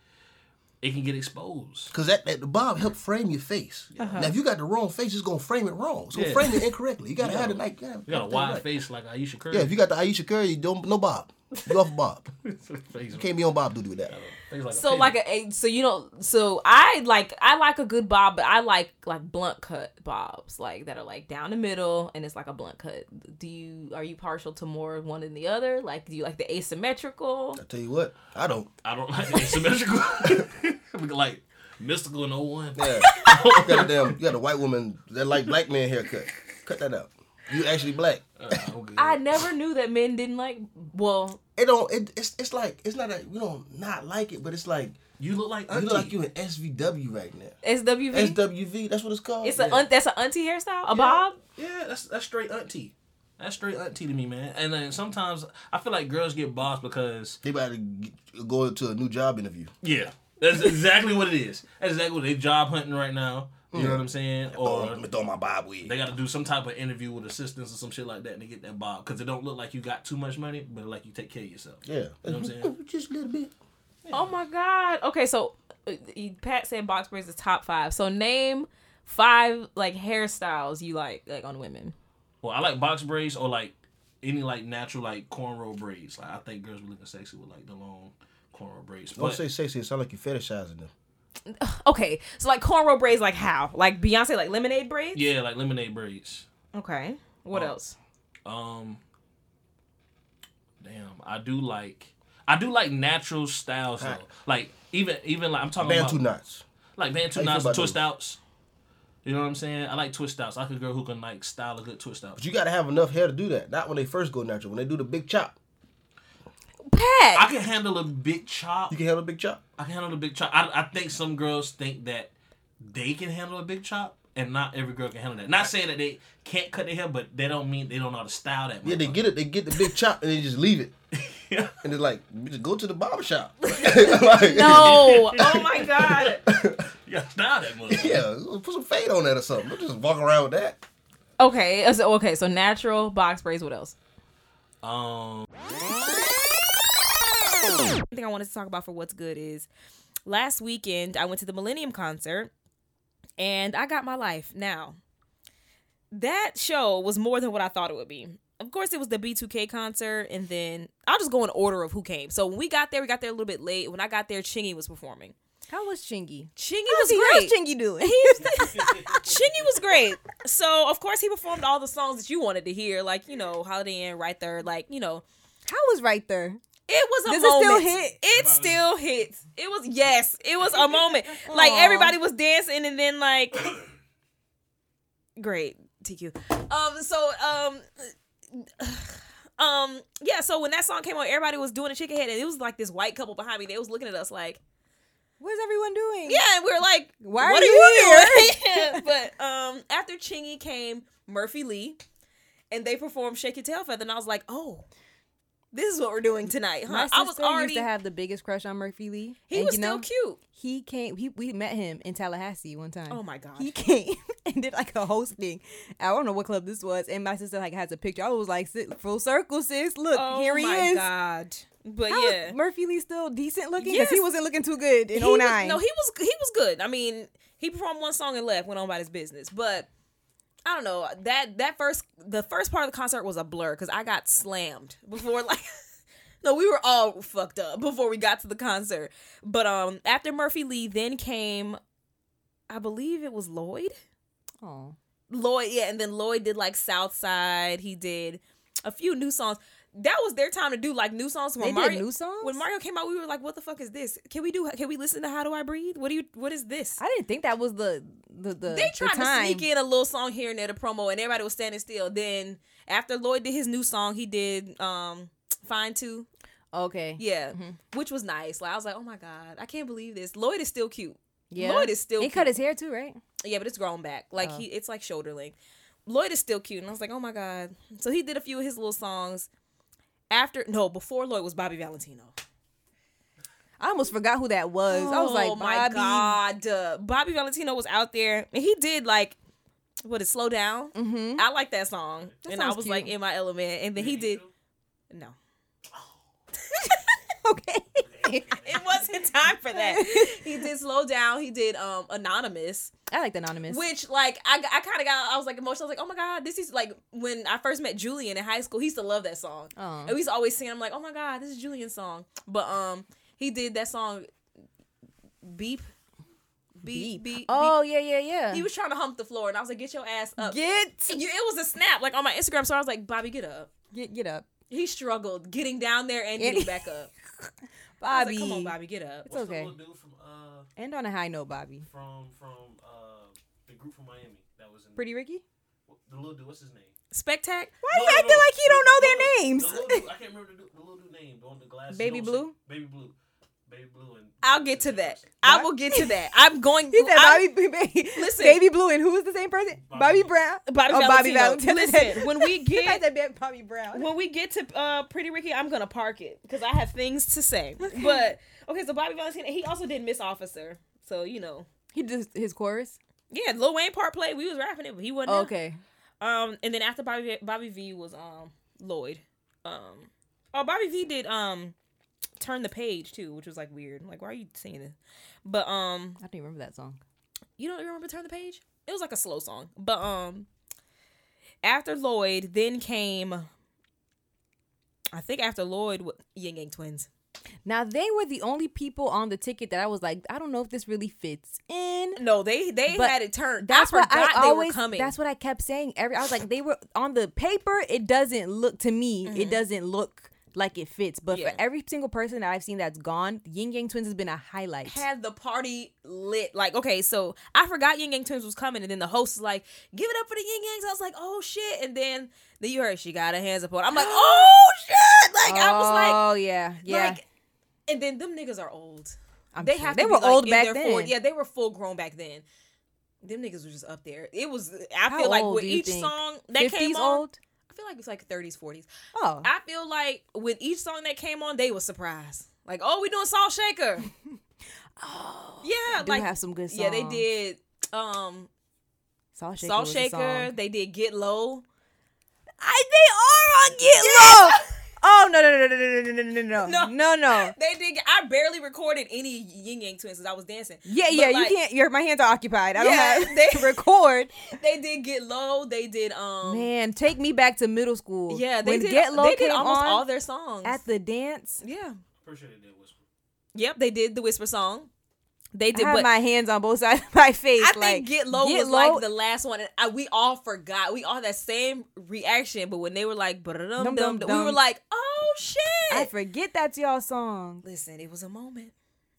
it can get exposed. Cause that, that the bob help frame your face. Uh-huh. Now if you got the wrong face, it's gonna frame it wrong. It's gonna Yeah. frame it incorrectly. You gotta You have got it like yeah, You got a wide right. face like Ayesha Curry. Yeah, if you got the Ayesha Curry, you don't no bob. You off Bob. You can't be on Bob duty with that. like so pig. like a, a so you know so I like I like a good bob, but I like like blunt cut bobs like that are like down the middle and it's like a blunt cut. Do you are you partial to more one than the other? Like do you like the asymmetrical? I tell you what, I don't. I don't like asymmetrical. like mystical and 01. Yeah, you got a damn, you got a white woman that like black man haircut. Cut that out. You actually black. Uh, I'm. I never knew that men didn't like. Well, It don't. It, it's it's like it's not that we don't not like it, but it's like you look like you auntie. look like you in SVW right now. SWV. SWV. That's what it's called. it's a Yeah. un- that's an auntie hairstyle. A bob. Yeah, that's that's straight auntie. That's straight auntie to me, man. And then sometimes I feel like girls get bossed because They about to get- go to a new job interview. yeah, that's exactly what it is. That's exactly what they job hunting right now. You know what I'm saying? Or let me throw my bob wig. they got to do some type of interview with assistants or some shit like that, and they get that bob because it don't look like you got too much money, but like you take care of yourself. yeah, You know what I'm saying? just a little bit. Oh my god. Okay, so uh, Pat said box braids is top five. So name five like hairstyles you like like on women. Well, I like box braids or like any like natural like cornrow braids. Like I think girls be looking sexy with like the long cornrow braids. Don't But say sexy. It sound like you fetishizing them. Okay, so like cornrow braids, like how? Like Beyonce, like lemonade braids. yeah, like lemonade braids. Okay. What Oh. else? Um, damn, I do like I do like natural styles though. Like even even like I'm talking about Bantu about knots. like How bantu knots twist those? outs. You know what I'm saying? I like twist outs. I like a girl who can like style a good twist out. But you got to have enough hair to do that. Not when they first go natural. When they do the big chop, Pat. I can handle a big chop. you can handle a big chop. I can handle a big chop. I, I think some girls think that they can handle a big chop. and not every girl can handle that. Not saying that they can't cut their hair, but they don't mean they don't know how to style that. Yeah, they get it. They get the big chop and they just leave it. Yeah. And they're like, just go to the barber shop. No. Oh my god. You gotta style that motherfucker. Yeah, put some fade on that or something. Don't just walk around with that. Okay. So, okay. So natural box braids. What else? Um, thing I wanted to talk about for what's good is last weekend I went to the Millennium concert and I got my life. Now, that show was more than what I thought it would be. Of course, it was the B2K concert, and then I'll just go in order of who came. So when we got there, we got there a little bit late. When I got there, Chingy was performing. How was Chingy? Chingy How's was he- great. How's Chingy doing? Chingy was great. So of course he performed all the songs that you wanted to hear, like you know Holiday Inn, Right There, like you know How was right there? It was a Does it still moment. hit? It still hits. It was yes. It was a moment. like everybody was dancing and then like great TQ. Um so um um yeah, so when that song came on, everybody was doing a chicken head and it was like this white couple behind me. They was looking at us like, What's everyone doing? yeah, and we were like, Why are what you here? but um after Chingy came Murphy Lee and they performed Shake Your Tail Feather and I was like, oh, this is what we're doing tonight, huh? My sister I was already used to have the biggest crush on Murphy Lee. he and was you still cute. He came. He, we met him in Tallahassee one time. Oh my god. He came and did like a hosting. I don't know what club this was, and my sister like has a picture. I was like, full circle, sis. Look, oh here he is. Oh my god. But How yeah. Murphy Lee still decent looking because he wasn't looking too good in He was- 09. no, he was he was good. I mean, he performed one song and left, went on about his business. But I don't know that that first the first part of the concert was a blur because I got slammed before like. No, we were all fucked up before we got to the concert. But um after Murphy Lee, then came I believe it was Lloyd. oh, Lloyd, yeah, and then Lloyd did like Southside. He did a few new songs. That was their time to do like new songs. When they Mario, did new songs. when Mario came out, we were like, "What the fuck is this? Can we do? Can we listen to How Do I Breathe? What do you? What is this?" I didn't think that was the the the. they the tried to sneak in a little song here and there to promo, and everybody was standing still. Then after Lloyd did his new song, he did um "Fine Too," Okay. yeah, Mm-hmm. which was nice. Like I was like, "Oh my god, I can't believe this." Lloyd is still cute. Yeah. Lloyd is still He cute. cut his hair too, right? Yeah, but it's grown back. Like Oh. he, it's like shoulder length. Lloyd is still cute, and I was like, oh my god. So he did a few of his little songs. After no, before Lloyd was Bobby Valentino. I almost forgot who that was. I was like, oh my Bobby. god, uh, Bobby Valentino was out there, and he did like, what is slow down? Mm-hmm. I like that song, That and I sounds was like in my element. And then he did no, Okay. it wasn't time for that. he did slow down. He did um anonymous. I like the anonymous. Which like I, I kind of got I was like emotional. I was like, oh my god, this is like when I first met Julian in high school. He used to love that song. Oh. And we used to always sing. I'm like, oh my god, this is Julian's song. But um, he did that song, beep, beep, beep. oh beep. yeah, yeah, yeah. He was trying to hump the floor, and I was like, get your ass up. get you, it was a snap like on my Instagram. So I was like, Bobby, get up. get get up, He struggled getting down there and getting back up. I was Bobby. like, come on, Bobby, get up. It's what's okay. the dude from uh End on a high note, Bobby. from from uh the group from Miami that was in Pretty Ricky. the little dude? What's his name? Spectac. Why No, you no, acting no. like you don't know The- their the- names? The dude, I can't remember the, dude- the little dude name. The one the glasses. Baby You don't Blue? see- Baby Blue. Baby Blue and. I'll get to that. I will get to that. I'm going. He said I'm- Bobby, baby, Listen. Baby Blue, and who is the same person? Bobby. Bobby Brown. Bobby Oh, Bobby Valentino. Valentino. Listen, when we get said Ba- Bobby Brown. when we get to uh Pretty Ricky, I'm gonna park it because I have things to say. But okay, so Bobby Valentino, he also did Miss Officer, so you know, He did his chorus. yeah, Lil Wayne part played. We was rapping it, but he wasn't. Oh, okay. Um, and then after Bobby Bobby V was um Lloyd. Um, oh Bobby V did um turn the page too, which was like weird. Like, why are you singing this? But um, I don't even remember that song. you don't remember turn the page? It was like a slow song. But um, after Lloyd, then came. I think after Lloyd, Ying Yang Twins. Now they were the only people on the ticket that I was like, I don't know if this really fits in. No, they they But had it turned. That's I what I they always. were coming. That's what I kept saying. Every I was like, they were on the paper. It doesn't look to me. It doesn't look like it fits. But. Yeah. for every single person that I've seen that's gone, Ying Yang Twins has been a highlight. had the party lit. Like, okay, so I forgot Ying Yang Twins was coming, and then the host is like, "Give it up for the Ying Yangs." I was like, "Oh shit!" And then then you heard she got her hands up on. I'm like, "Oh shit!" Like I was like, oh yeah, yeah. like, and then them niggas are old. I'm they sure. have They were like, old back then. 40 Yeah, they were full grown back then. them niggas were just up there. It was. I How feel like with each think? song that came 50s on, old? I feel like it's like 30s, 40s. Oh, I feel like with each song that came on, they was surprised. Like, oh, we doing Salt Shaker. oh, Yeah, do like have some good songs. yeah, they did. Um, Salt Shaker. Salt Shaker. They did Get Low. I they are on Get Low. Oh no no no no no no no no no No. no no. They did. I barely recorded any Ying Yang Twins because I was dancing. Yeah yeah like, you can't. Your my hands are occupied. I don't have they- to record. They did Get Low. They did. Um. Man, take me back to middle school. Yeah, they when did. Get Low they did almost all their songs at the dance. Yeah. Pretty sure whisper. Yep. They did the Whisper song. They I did. have But my hands on both sides of my face. I like, think Get Low was like the last one, and I, we all forgot. We all had that same reaction, but when they were like, dum Dum, dum, dum, we were like, oh shit! I forget that's y'all song. Listen, it was a moment.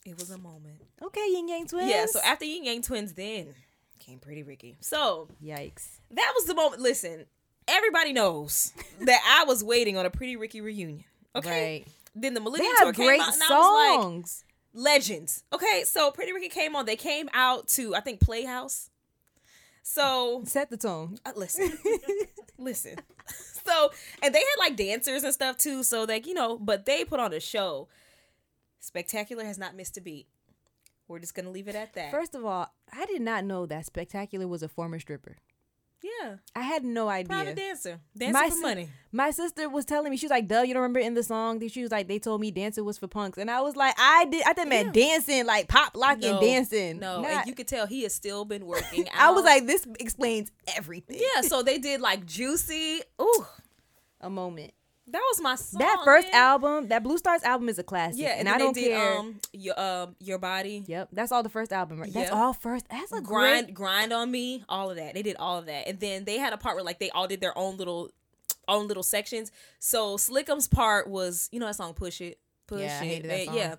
It was a moment. Okay, Ying Yang Twins. Yeah. So after Ying Yang Twins, then came Pretty Ricky. So yikes. that was the moment. Listen, everybody knows that I was waiting on a Pretty Ricky reunion. Okay. Right. Then the Millennium Tour have came great out, and I was like, songs. Legends. Okay, so Pretty Ricky came on. They came out to I think Playhouse. So Set the tone. uh, listen, listen. So and they had like dancers and stuff too. So like you know, but they put on a show. Spectacular has not missed a beat. We're just gonna leave it at that. First of all, I did not know that Spectacular was a former stripper. Yeah, I had no idea. private dancer, dancing My for si- money. My sister was telling me she was like, "Duh, you don't remember in the song?" She was like, "They told me dancing was for punks," and I was like, "I did. I thought meant dancing, like pop locking, No, dancing." No, Not- and you could tell he has still been working. I was like, "This explains everything." yeah. So they did like Juicy. Ooh, a moment. That was my song. that first man. album, that Blue Stars album, is a classic. Yeah, and, then I don't did, care. Um, your um, your body. yep, that's all the first album. Right? That's all first. That's a grind great. grind on me all of that they did all of that and then they had a part where like they all did their own little own little sections so slickum's part was you know that song push it push Yeah, I it hated that song. yeah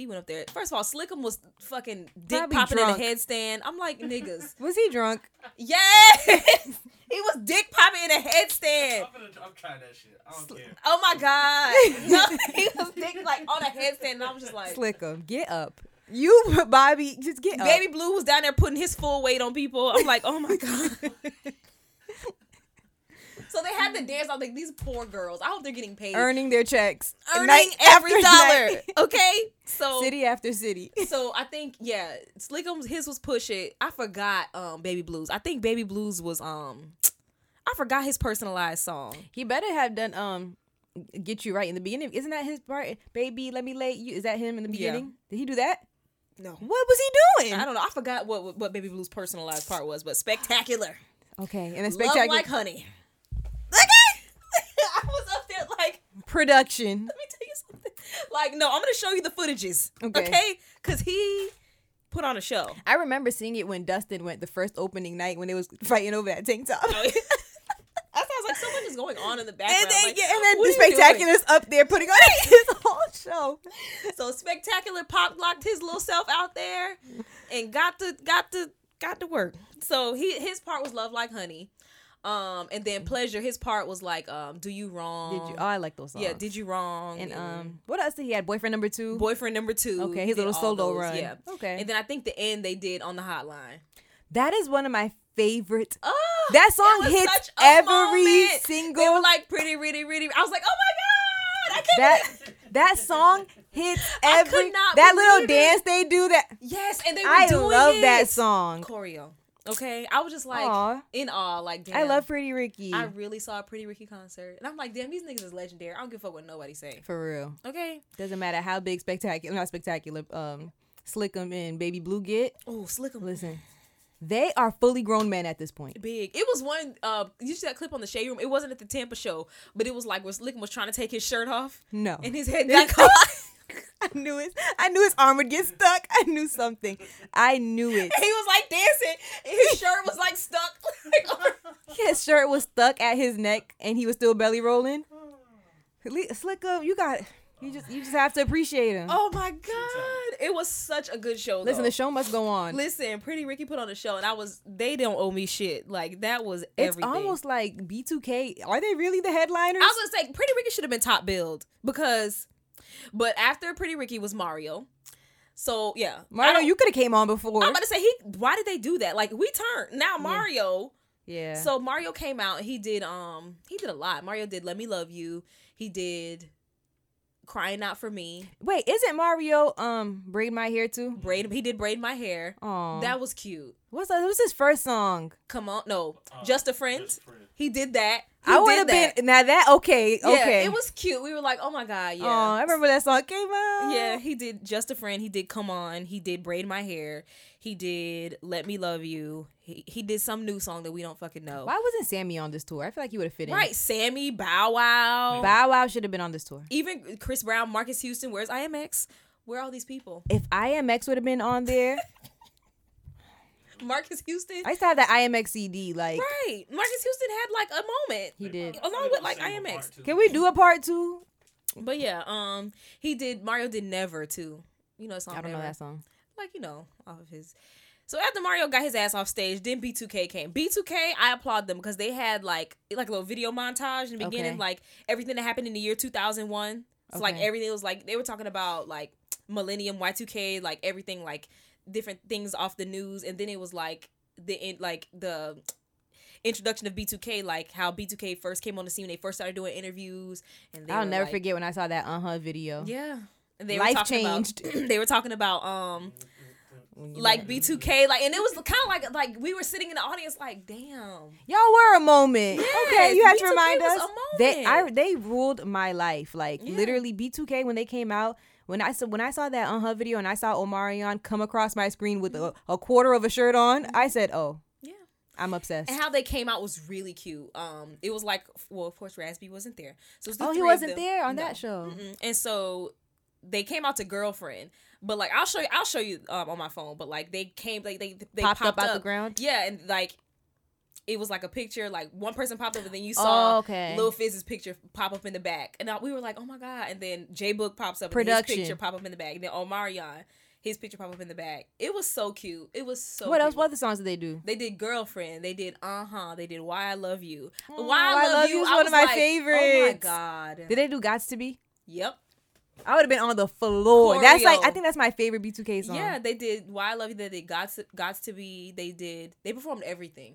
he went up there first of all slickum was fucking dick Probably popping in a headstand i'm like niggas Was he drunk? yes he was dick popping in a headstand I'm, gonna, I'm trying that shit. I don't care. oh my god no he was dick like on a headstand and i was just like Slick 'em. Get up. You, Bobby, just get up. Baby Blue was down there putting his full weight on people. I'm like, oh my god. So they had to dance. I was like, these poor girls. I hope they're getting paid. Earning their checks. Earning every dollar. Okay. So City after city. so I think yeah, Slickums his was push it. I forgot um Baby Blues. I think Baby Blues was um I forgot his personalized song. He better have done um get you right in the beginning. Isn't that his part? Baby, let me lay you. Is that him in the Yeah. beginning? Did he do that? No. What was he doing? I don't know. I forgot what what Baby Blues personalized part was, but spectacular. Okay, and then Love spectacular like honey. I was up there like production. let me tell you something. Like, no, I'm gonna show you the footages. Okay. Okay? Cause he put on a show. I remember seeing it when Dustin went the first opening night when they was fighting over that tank top. Oh, I sounds like so much is going on in the background. And then, like, yeah, and then the are you doing? spectacular's up there putting on his whole show. So spectacular pop locked his little self out there and got to got to got to work. So he his part was love like honey. Um and then pleasure, his part was like um do you wrong. Did you? Oh, I like those songs. yeah, did you wrong? And um, what else did he had? Boyfriend number two. boyfriend number two. Okay, his little solo those, run. Yeah. Okay. And then I think the end they did on the hotline. that is one of my favorite. Oh, That song hits every moment. single- They were like pretty, really, really. I was like, oh my god, I can't. That believe- that song hits every that little it. dance they do. That yes, and they were I doing love it. that song. choreo. Okay, I was just like Aw. in awe. Like, damn, I love Pretty Ricky. I really saw a Pretty Ricky concert, and I'm like, damn, these niggas is legendary. I don't give a fuck what nobody say. For real. Okay. Doesn't matter how big spectacular, not spectacular, um, Slickum and Baby Blue get. Oh, slick 'em. Listen, they are fully grown men at this point. Big. It was one. Uh, you see that clip on the shade room? It wasn't at the Tampa show, but it was like where Slick was trying to take his shirt off, No. and his head got caught. I knew it. I knew his arm would get stuck. I knew something. I knew it. he was like dancing. His shirt was like stuck. His shirt was stuck at his neck, and he was still belly rolling. Slick up, you got. You just you just have to appreciate him. oh my god, it was such a good show. Listen, though. the show must go on. Listen, Pretty Ricky put on a show, and I was. They don't owe me shit. Like that was it's almost like B2K. Are they really the headliners? I was gonna say Pretty Ricky should have been top billed because, but after Pretty Ricky was Mario, So yeah, Mario, you could have came on before. I'm about to say he. Why did they do that? Like we turned now Mario. yeah. So Mario came out. He did um he did a lot. Mario did "Let Me Love You." He did "Crying Out for Me." wait, isn't Mario um braid my hair too? Braid. He did braid my hair. Oh, That was cute. What's that? What's his first song? Come on, no, just a friend. He did that. He I would have been now that okay, Yeah, okay. it was cute. We were like, oh my god, yeah. Oh, I remember that song came out. Yeah, he did just a friend. He did come on. He did braid my hair. He did let me love you. He he did some new song that we don't fucking know. Why wasn't Sammy on this tour? I feel like he would have fit in. Right, Sammy Bow Wow, Bow Wow should have been on this tour. even Chris Brown, Marcus Houston. Where's IMX? Where are all these people? If IMX would have been on there, Marcus Houston. I used to have that IMX CD. Like, right, Marcus Houston had like a moment. he did. along with like IMX. Can we do a part two? But yeah, um, he did. Mario did Never too. You know, the song I don't know that song. like you know off of his so after mario got his ass off stage then b2k came b2k i applaud them because they had like like a little video montage in the beginning Okay. like everything that happened in the year 2001 so like everything was like they were talking about like millennium y2k like everything like different things off the news and then it was like the in like the introduction of b2k like how b2k first came on the scene when they first started doing interviews and they I'll never like- forget when I saw that uh huh video. yeah and they Life were changed. about they were talking about um like B2K, like, and it was kind of like like we were sitting in the audience, like, damn. Y'all were a moment. okay, you have to B2K remind us. They I they ruled my life. Like Yeah. literally B2K when they came out. When I saw when I saw that on her video and I saw Omarion come across my screen with a, a quarter of a shirt on, I said, "Oh, Yeah. I'm obsessed." And how they came out was really cute. Um, it was like, well, of course, Raz-B wasn't there, so it was the oh, he wasn't there on No. that show. Mm-mm. And so they came out to girlfriend, but like I'll show you, I'll show you um, on my phone. But like they came, like they they Popped popped, up out the ground? Yeah, and like. It was like a picture, like one person popped up, and then you Oh, saw okay. Lil Fizz's picture pop up in the back, and I, we were like, "Oh my god!" And then J-Boog pops up, and Production. his picture pop up in the back, and then Omarion, his picture pop up in the back. It was so cute. It was so. what cute. else? What other songs did they do? They did girlfriend. They did uh huh. They did why I love you. Oh, why I love, Love you is one of my like, Oh my god. Did they do "Gots to Be"? Yep. I would have been on the floor. That's like I think that's my favorite B2K song. Yeah, they did why I love you. They did Gots Gots to be. They did. They performed everything.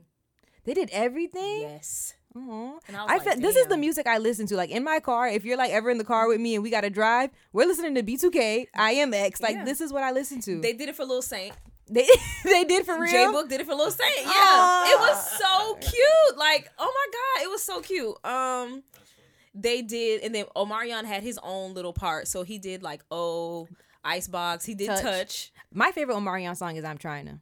They did everything. Yes. And I I like, this is the music I listen to. Like in my car, if you're like ever in the car with me and we gotta drive, we're listening to B2K, IMX. Like Yeah. this is what I listen to. They did it for Lil Saint. they they did for real. J-Boog did it for Lil Saint. Yeah, Aw. it was so cute. Like, oh my god, it was so cute. Um, they did, and then Omarion had his own little part. So he did like oh Icebox. He did Touch. touch. My favorite Omarion song is "I'm Trying to."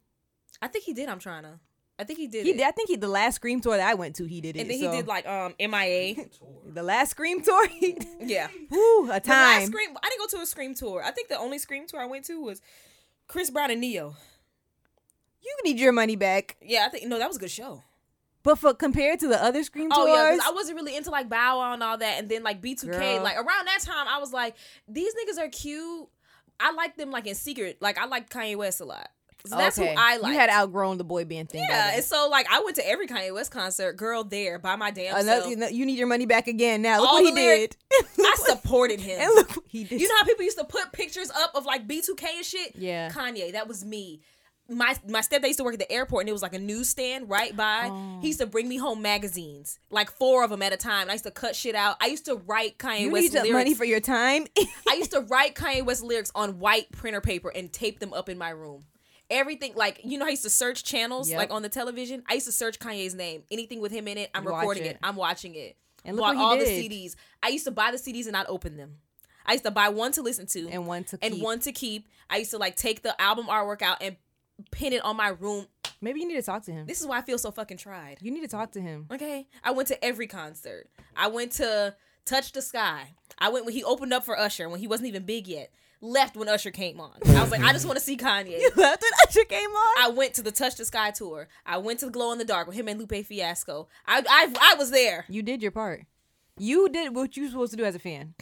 I think he did. I'm trying to. I think he did. He it. did. I think he the last Scream tour that I went to, he did it. And then so- he did like um MIA. the last Scream tour. Yeah. woo, a The last time. Scream. I didn't go to a Scream tour. I think the only Scream tour I went to was Chris Brown and Ne-Yo. You need your money back. Yeah, I think no, that was a good show. But for compared to the other Scream Oh tours, yeah, because I wasn't really into like Bow Wow and all that, and then like B2K. Girl. Like around that time, I was like, these niggas are cute. I like them like in secret. Like I like Kanye West a lot. So that's Okay. who I like. You had outgrown the boy band thing. yeah, and so like I went to every Kanye West concert, girl, there by my damn Another, self. you, need your money back again. Now look All what he lyric- did. I supported him. and look what he did. You know how people used to put pictures up of like B2K and shit? Yeah. Kanye, that was me. My my stepdad used to work at the airport and it was like a newsstand right by. Oh. He used oh. to bring me home magazines, like four of them at a time. I used to cut shit out. I used to write Kanye you West need lyrics. money for your time. I used to write Kanye West lyrics on white printer paper and tape them up in my room. Everything like you know, I used to search channels Yep. like on the television. I used to search Kanye's name. Anything with him in it, I'm Watch recording it. it. I'm watching it. And look Bought what he all did. the CDs. I used to buy the CDs and not open them. I used to buy one to listen to and one to and keep. one to keep. I used to like take the album artwork out and pin it on my room. Maybe you need to talk to him. This is why I feel so fucking tried. You need to talk to him. Okay. I went to every concert. I went to Touch the Sky. I went when he opened up for Usher when he wasn't even big yet. Left when Usher came on. I was like, I just want to see Kanye. You Left when Usher came on. I went to the Touch the Sky tour. I went to the Glow in the Dark with him and Lupe Fiasco. I I, I was there. You did your part. You did what you were supposed to do as a fan.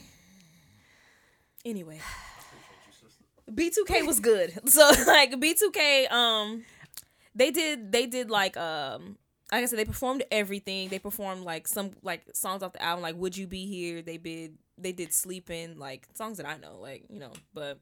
Anyway. B2K was good. So like B2K um they did they did like um like I said they performed everything. They performed like some like songs off the album like Would You Be Here? They did they did Sleeping like songs that I know like, you know, but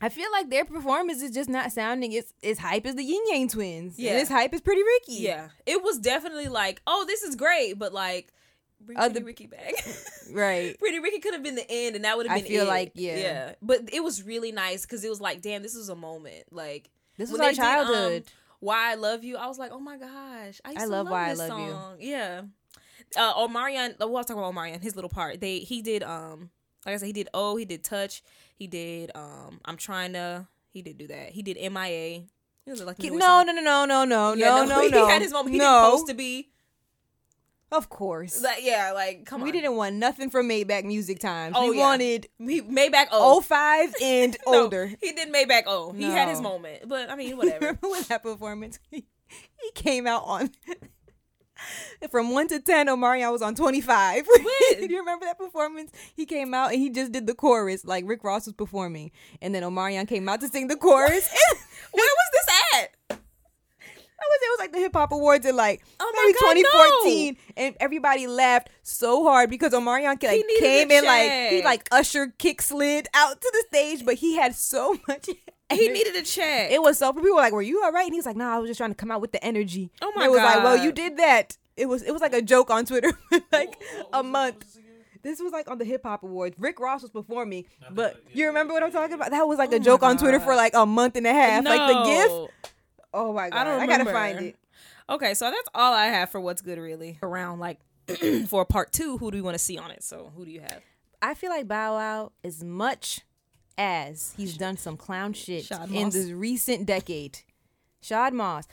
I feel like their performance is just not sounding as, as hype as the Ying Yang twins. Yeah. And as hype as Pretty Ricky. Yeah, it was definitely like, oh, this is great, but like, bring Uh, the- Ricky back. Right. Pretty Ricky could have been the end, and that would have been. I feel it. like, yeah. yeah. But it was really nice because it was like, damn, this was a moment. Like This was our um, childhood. Why I Love You, I was like, oh my gosh, I, used I to love Why I this Love You. song. Yeah. Uh, Omarion, well, I was talking about Omarion, his little part. They he did um like I said, he did Oh, he did Touch, he did um I'm trying to, he did do that. He did MIA. He was like no, newest no, no, no, no, no, Yeah, no, no, he had his moment. He no. didn't supposed to be. Of course. Like, yeah, like come we on. didn't want nothing from Maybach Music Times. Oh, we yeah. wanted He Maybach O. 05 and No, older. he did Maybach O. He had his moment, but I mean, whatever. Remember when that performance? He, he came out on from one to ten. Omarion was on twenty five. When? Do you remember that performance? He came out and he just did the chorus like Rick Ross was performing, and then Omarion came out to sing the chorus. Where was this at? That was it was like the hip hop awards in like Oh my maybe God, 2014, and everybody laughed so hard because Omarion like came a in like he like usher kick slid out to the stage, but he had so much. He needed a check. It was so people were like, "Were you all right?" And he's like, "Nah, I was just trying to come out with the energy." Oh And my it was like, "Well, you did that." It was it was like a joke on Twitter, for like a month. This was like on the hip hop awards. Rick Ross was performing, but you remember what I'm talking about? That was like a oh joke on Twitter for like a month and a half. Like the gift. Oh my god! I don't I gotta find it. Okay, so that's all I have for what's good really around like for part two. Who do we want to see on it? So who do you have? I feel like Bow Wow, as much as he's done some clown shit in this recent decade, Shad Moss,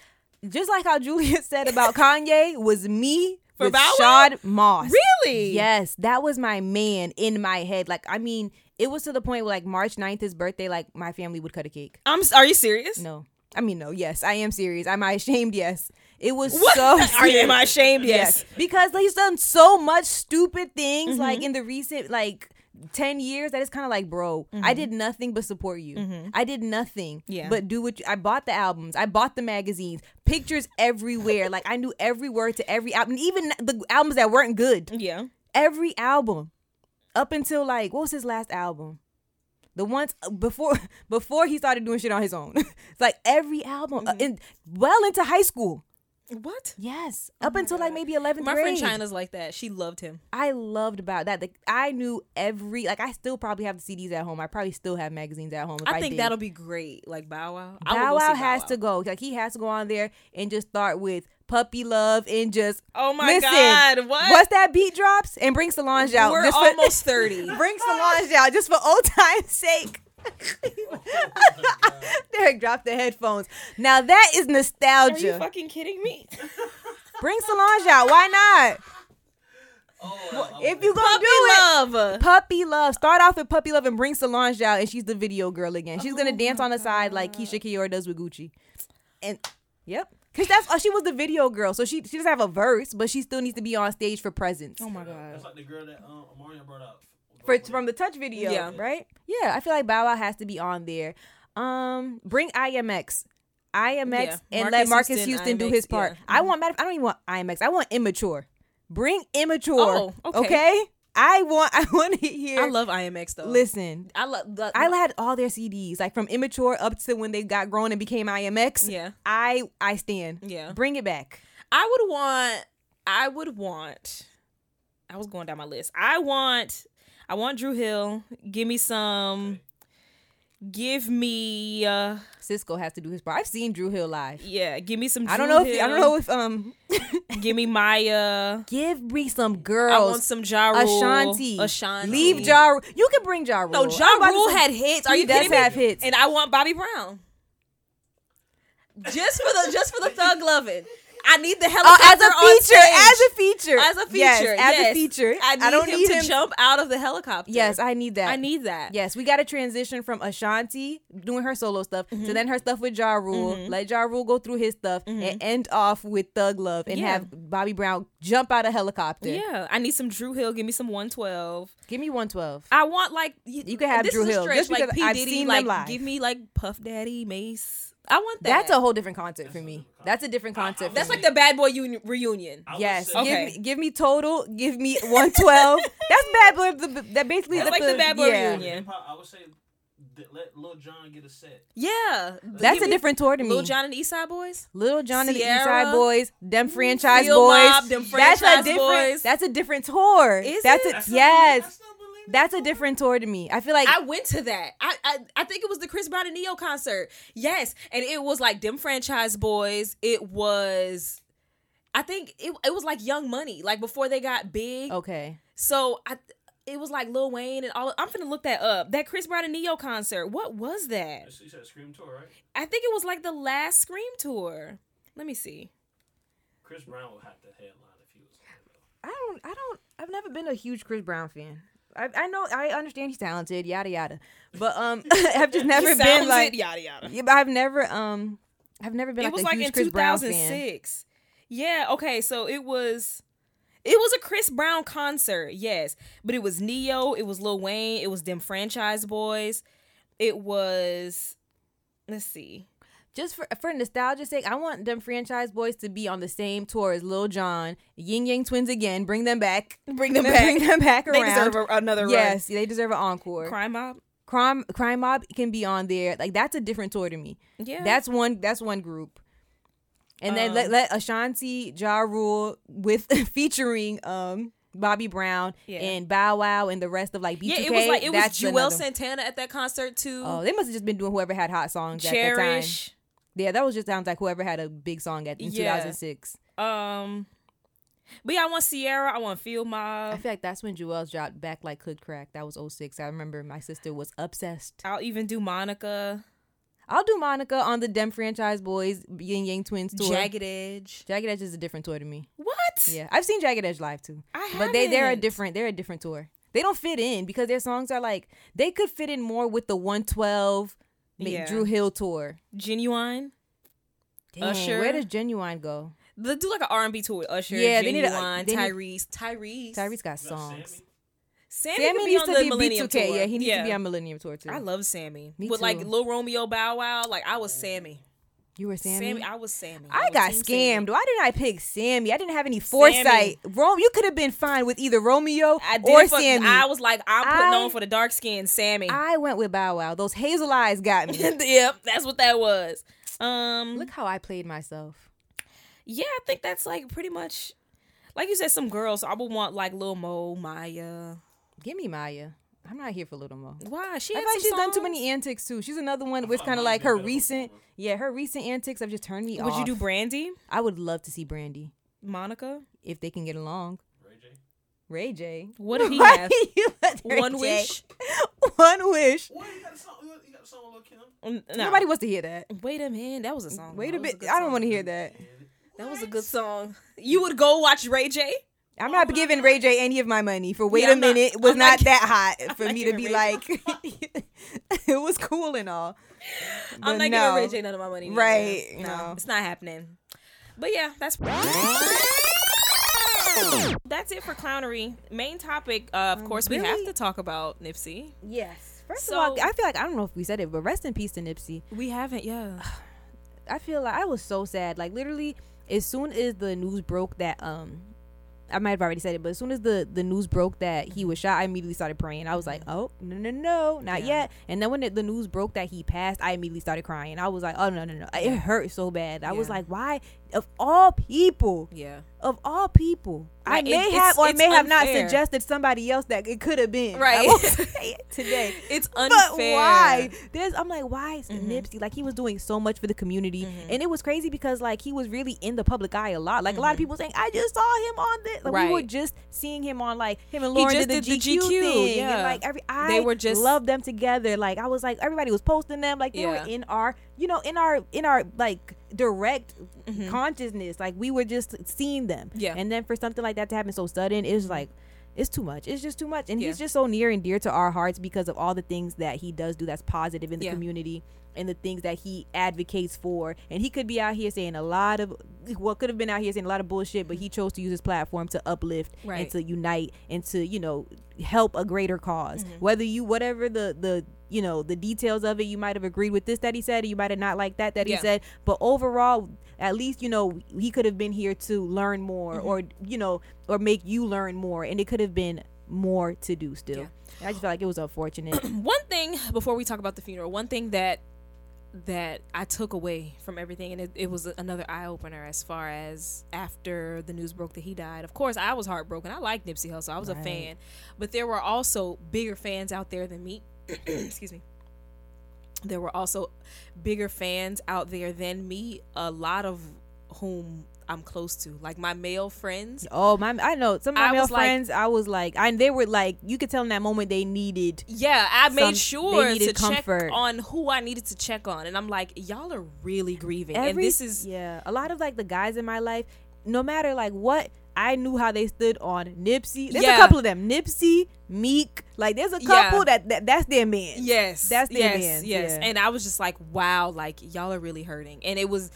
just like how Julia said about Kanye, was me For with Bow Wow? Shad Moss. Really? Yes, that was my man in my head. Like, I mean, it was to the point where like March 9th, his birthday, like my family would cut a cake. I'm. Are you serious? No. I mean, no, yes, I am serious. Am I ashamed? Yes. It was What? so Are you? Am I ashamed? Yes. Because he's done so much stupid things Mm-hmm. like in the recent like 10 years that it's kind of like, bro, I did nothing but support you. I did nothing Mm-hmm. Yeah. but do what you, I bought the albums, I bought the magazines, pictures everywhere. like I knew every word to every album, even the albums that weren't good. Yeah. Every album up until like what was his last album? The ones uh, before before he started doing shit on his own. it's like every album uh, Mm-hmm. in, well into high school. What? Yes, up until like maybe 11th Oh My grade. friend China's like that. She loved him. I loved about that. Like I knew every like I still probably have the CDs at home. I probably still have magazines at home. I, I think did. that'll be great. Like Bow Wow. Bow Wow has Bow to go. Like he has to go on there and just start with Puppy Love and just Oh my listen. God, what? Once that beat drops and bring Solange out. We're just for- almost thirty. bring Solange out just for old time's sake. Derek dropped the headphones. Now that is nostalgia. Are you fucking kidding me? Bring Solange out. Why not? Oh, if you gonna Puppy do it, Puppy love. Puppy Love. Start off with Puppy Love and bring Solange out, and she's the video girl again. She's oh gonna dance on the side like Keyshia Ka'oir does with Gucci. And yep, cause that's oh, she was the video girl, so she she doesn't have a verse, but she still needs to be on stage for presence. Oh my god. That's like the girl that um, Mario brought up. For from the touch video, Yeah. right? Yeah, I feel like Bow Wow has to be on there. Um, bring IMX. IMX Yeah. and Marcus let Marcus Houston, Houston, do his part. yeah. I want matter. I don't even want IMX. I want immature. Bring immature. Oh, okay. okay. I want. I want to hear. I love IMX though. Listen, I love. The, I had all their CDs, like from immature up to when they got grown and became IMX. Yeah. I I stand. Yeah. Bring it back. I would want. I would want. I was going down my list. I want. I want Dru Hill. Give me some. Give me. uh Sisqo has to do his part. I've seen Dru Hill live. Yeah. Give me some. Drew I don't know if I don't know if um Give me Mya. give me some girls. I want some Ja Rule. Ashanti. Ashanti. Leave Ja. Rule. You can bring Ja Rule. No, Ja Rule had hits. Are you does kidding me? have hits. And I want Bobby Brown. Just for the just for the thug loving. I need the Oh, helicopter as a feature, as a feature, as a feature, yes, as yes. a feature. I, need don't him need to him. jump out of the helicopter. Yes, I need that. I need that. Yes, we got to transition from Ashanti doing her solo stuff Mm-hmm. to then her stuff with Ja Rule. Let Ja Rule go through his stuff and end off with Thug Love and Mm-hmm. Yeah. have Bobby Brown jump out of helicopter. Yeah, I need some Dru Hill. Give me some 112. Give me 112. I want like you, You can have Dru Hill, stretch, just like because P I've Diddy, seen like them live. give me like Puff Daddy, Mase. I want that. That's a whole different concept for me. That's a different concept. That's for like me. the Bad Boy uni- reunion. Yes, say- Okay. give me give me total. Give me one twelve. That's bad boy. the- That basically That's the- like the Bad Boy yeah. reunion. Hip-hop, I would say let Lil Jon get a set. Yeah, That's a different tour to me. Lil Jon and the East Boys. Little Jon and the East Ciara, Side Boys, them franchise Field boys. Mob, them that's a different. boys. That's a different tour. Is that's it? a That's not- yes. that's not believable. That's a different tour to me. I feel like I went to that. I, I I think it was the Chris Brown and Ne-Yo concert. Yes, and it was like them franchise boys. It was, I think it it was like Young Money, like before they got big. okay. So I it was like Lil Wayne and all. I'm finna look that up. That Chris Brown and Ne-Yo concert. What was that? You said Scream Tour, right? I think it was like the last Scream tour. Let me see. Chris Brown would have to headline if he was. I don't. I don't. I've never been a huge Chris Brown fan. I, I know. I understand he's talented. Yada yada. But um, I've just never been like. yada yada. Yeah, but I've never um, I've never been it like was like in Chris 2006. Yeah, okay, so it was it was a Chris Brown concert, yes. But it was Ne-Yo, it was Lil Wayne, it was them franchise boys. It was let's see. Just for for nostalgia's sake, I want them franchise boys to be on the same tour as Lil Jon, Ying Yang Twins again. Bring them back. Bring them back. Bring them back They deserve a, another yes, they deserve an encore. Crime Mob. Crime Crime Mob can be on there. Like that's a different tour to me. Yeah. That's one. That's one group. And then let Um, let Ashanti Ja Rule with featuring um Bobby Brown Yeah. and Bow Wow and the rest of like B2K. yeah, it was like it was Juelz Santana at that concert too. Oh, they must have just been doing whoever had hot songs at that time. Yeah, that was just sounds like whoever had a big song at in Yeah. 2006. Um but yeah, I want Ciara, I want Field I feel like that's when Juelz dropped back like Could Crack. That was 06. I remember my sister was obsessed. I'll even do Monica, I'll do Monica on the Dem Franchise Boys Ying Yang Twins tour. Jagged Edge. Jagged Edge is a different tour to me. What? Yeah, I've seen Jagged Edge live too. I But they they're a different they're a different tour. They don't fit in because their songs are like they could fit in more with the 112 Ma- Yeah. Dru Hill tour. Ginuwine. Dang, Usher. where does Ginuwine go? They do like an R and B tour. with Usher, Yeah, yeah, they need a- Ginuwine, they need- Tyrese, Tyrese, Tyrese got songs. Sammy? Sammy, Sammy could be needs on to the be Millennium B2K. tour. Yeah, he needs yeah. to be on Millennium tour too. I love Sammy. Me With like too. Lil Romeo Bow Wow, like I was Sammy. You were Sammy. I was Sammy. I was got scammed. Why didn't I pick Sammy? I didn't have any foresight. Sammy. Rome, you could have been fine with either Romeo I or for- Sammy. I was like, I'm putting I- on for the dark skin, Sammy. I went with Bow Wow. Those hazel eyes got me. yep, that's what that was. Um, Look how I played myself. yeah, I think that's like pretty much, like you said, some girls. I would want like Lil Mo, Mya. Give me Mya. I'm not here for Little Mo. Why? She I had feel like some she's done too many antics too. She's another one with kind of like her recent, yeah, her recent antics have just turned me Would off. Would you do Brandy, I would love to see Brandy Monica? if they can get along. Ray J. Ray J. What did he Why have? you let Ray One J- wish. One wish. What? You got a song? You got a song with Lil Kim? Mm, No. Nobody wants to hear that. Wait a minute, that was a song. Wait a bit. I don't want to hear that. That was a good song. You would go watch Ray J. I'm not giving Ray J any of my money for wait Yeah, a I'm not- minute. It was not, not that hot I'm for me to be Ray like, it was cool and all. I'm not no. giving Ray J none of my money. Right, No, no. it's not happening. But yeah, that's that's it for clownery. Main topic, uh, of course, we have to talk about Nipsey. Yes. First So- of all, I feel like I don't know if we said it, but rest in peace to Nipsey. We haven't, yeah. I feel like I was so sad. Like literally, as soon as the news broke that um, I might have already said it, but as soon as the the news broke that he was shot, I immediately started praying. I was like, oh no no no, not Yeah. yet. And then when it, the news broke that he passed, I immediately started crying. I was like, oh no no no, it hurt so bad. I was like, why of all people, Yeah. of all people, I Like, may have or may have not suggested somebody else that it could have been. Right. I won't say it today. It's But unfair. why? There's I'm like, why is Mm-hmm. Nipsey like he was doing so much for the community, and it was crazy because like he was really in the public eye a lot. Like a lot of people saying, I just saw him on this. Like we were Mm-hmm. Just seeing him on like him and Lauren did the did the GQ, GQ, thing, yeah. and like every I They were just- loved them together. Like I was like everybody was posting them. Like they Yeah. were in our you know in our in our like direct Mm-hmm. consciousness. Like we were just seeing them. Yeah. And then for something like that to happen so sudden, it's like it's too much. It's just too much. And Yeah. he's just so near and dear to our hearts because of all the things that he does do that's positive in the Yeah. community and the things that he advocates for. And he could be out here saying a lot of well, could have been out here saying a lot of bullshit, but he chose to use his platform to uplift right. and to unite and to, you know, help a greater cause. Mm-hmm. Whether you whatever the the you know, the details of it, you might have agreed with this that he said, or you might have not liked that that Yeah. he said. But overall, at least, you know, he could have been here to learn more Mm-hmm. or, you know, or make you learn more. And it could have been more to do still. Yeah. I just felt like it was unfortunate. one thing before we talk about the funeral, one thing that that I took away from everything, and it, it was another eye opener as far as after the news broke that he died. Of course, I was heartbroken. I like Nipsey Hussle. I was a fan, but there were also bigger fans out there than me. Excuse me. There were also bigger fans out there than me. A lot of whom I'm close to, like my male friends. oh my! I know some of my I male was like- friends. I was like, and they were like, you could tell in that moment they needed. Yeah, I made sure to needed check on who I needed to check on, and I'm like, y'all are really grieving, and this is yeah. A lot of like the guys in my life, no matter like what, I knew how they stood on Nipsey. There's Yeah. a couple of them, Nipsey, Meek. Like there's a Yeah. couple that, that that's their man. yes, That's their yes, mans, yes. yeah. And I was just like, wow, like y'all are really hurting, and it was,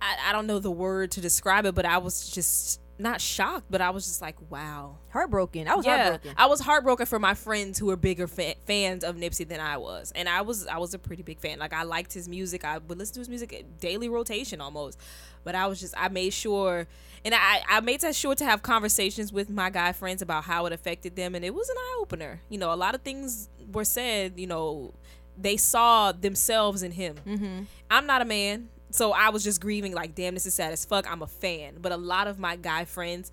I, I don't know the word to describe it, but I was just not shocked, but I was just like, wow. Heartbroken. I was yeah, heartbroken. I was heartbroken for my friends who were bigger fa- fans of Nipsey than I was, and I was I was a pretty big fan. Like I liked his music. I would listen to his music daily rotation almost. But I was just I made sure, and I I made that sure to have conversations with my guy friends about how it affected them, and it was an eye opener. You know, a lot of things were said. You know, they saw themselves in him. Mm-hmm. I'm not a man. So I was just grieving, like, damn, this is sad as fuck. I'm a fan. But a lot of my guy friends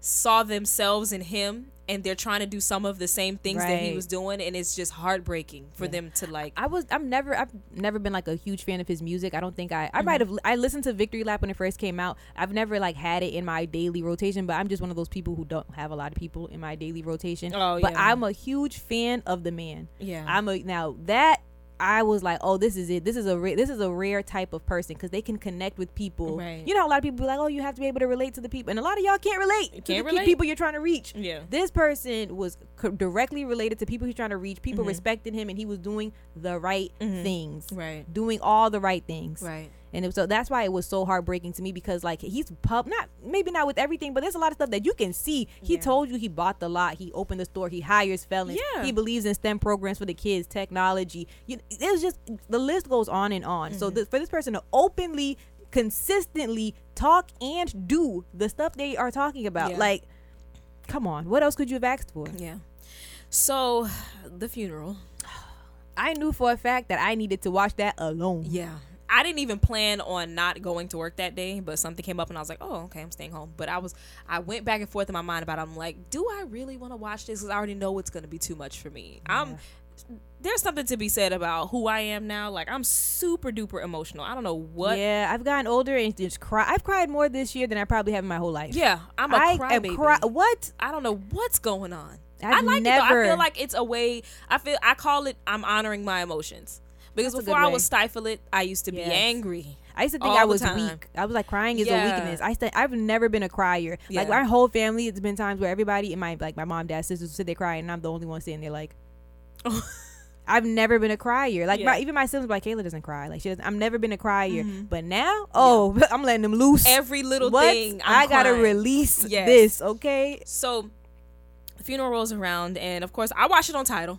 saw themselves in him and they're trying to do some of the same things that he was doing and it's just heartbreaking for them to like I was I'm never I've never been like a huge fan of his music. I don't think I Mm-hmm. I might have I listened to Victory Lap when it first came out. I've never like had it in my daily rotation, but I'm just one of those people who don't have a lot of people in my daily rotation. Oh, but yeah. I'm a huge fan of the man. yeah I'm a now that I was like, oh, this is it. This is a ra- this is a rare type of person because they can connect with people. Right. You know, a lot of people be like, oh, you have to be able to relate to the people, and a lot of y'all can't relate to can't the relate. people you're trying to reach. yeah This person was co- directly related to people he's trying to reach. People Mhm. respected him, and he was doing the right Mhm. things, right doing all the right things. right And so that's why it was so heartbreaking to me because like he's pub not maybe not with everything, but there's a lot of stuff that you can see. He Yeah. told you he bought the lot, he opened the store, he hires felons, Yeah. he believes in STEM programs for the kids, technology. You, it was just the list goes on and on. Mm-hmm. So this, for this person to openly, consistently talk and do the stuff they are talking about, Yeah. like, come on, what else could you have asked for? yeah so the funeral I knew for a fact that I needed to watch that alone. yeah I didn't even plan on not going to work that day, but something came up and I was like, "Oh, okay, I'm staying home." But I was, I went back and forth in my mind about. It. I'm like, "Do I really want to watch this?" Because I already know it's going to be too much for me. I'm. There's something to be said about who I am now. Like I'm super duper emotional. I don't know what. Yeah, I've gotten older and just cry. I've cried more this year than I probably have in my whole life. Yeah, I'm a I crybaby. cry. What? I don't know what's going on. I've I like it though. I feel like it's a way. I feel I call it. I'm honoring my emotions because That's before I would stifle it. I used to be angry. I used to think All I was weak. I was like, crying is Yeah. a weakness. I st- I've never been a crier. Like my whole family, it's been times where everybody in my like my mom, dad, sisters sit there crying, and I'm the only one sitting there like. I've never been a crier. Like my, even my siblings, like Kayla doesn't cry. Like she doesn't. I've never been a crier. Mm-hmm. But now, oh, I'm letting them loose. Every little what? thing. I'm I gotta release Yes. this. Okay. So, the funeral rolls around, and of course, I watch it on Tidal.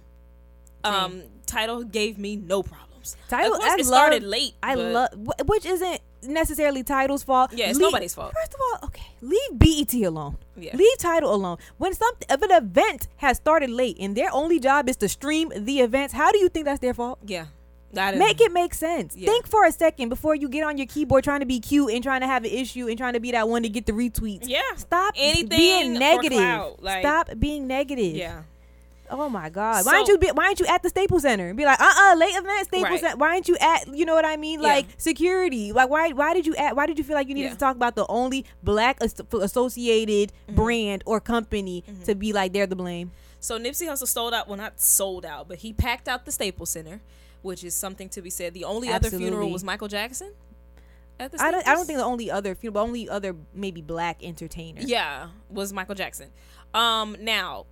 Um, Tidal gave me no problems. Tidal. of course, I it love- started late. I love, which isn't necessarily Tidal's fault. Yeah, it's Leave- nobody's fault. First of all, okay, leave BET alone. Yeah. Leave Tidal alone. When something, if an event has started late and their only job is to stream the events, how do you think that's their fault? Yeah, that Make it make sense. Yeah. Think for a second before you get on your keyboard trying to be cute and trying to have an issue and trying to be that one to get the retweets. Yeah, Stop Anything being negative. clout, like- Stop being negative. yeah. Oh my God! why So- aren't you be, Why aren't you at the Staples Center? Be like, uh, uh late event Staples Right. Center. Why aren't you at? You know what I mean? Yeah. Like security. Like why? Why did you at? Why did you feel like you needed Yeah. to talk about the only black as- associated Mm-hmm. brand or company to be like they're the blame? So Nipsey Hussle sold out. Well, not sold out, but he packed out the Staples Center, which is something to be said. The only other funeral was Michael Jackson. I don't. I don't think the only other only other maybe black entertainer. Yeah, was Michael Jackson. Um, now,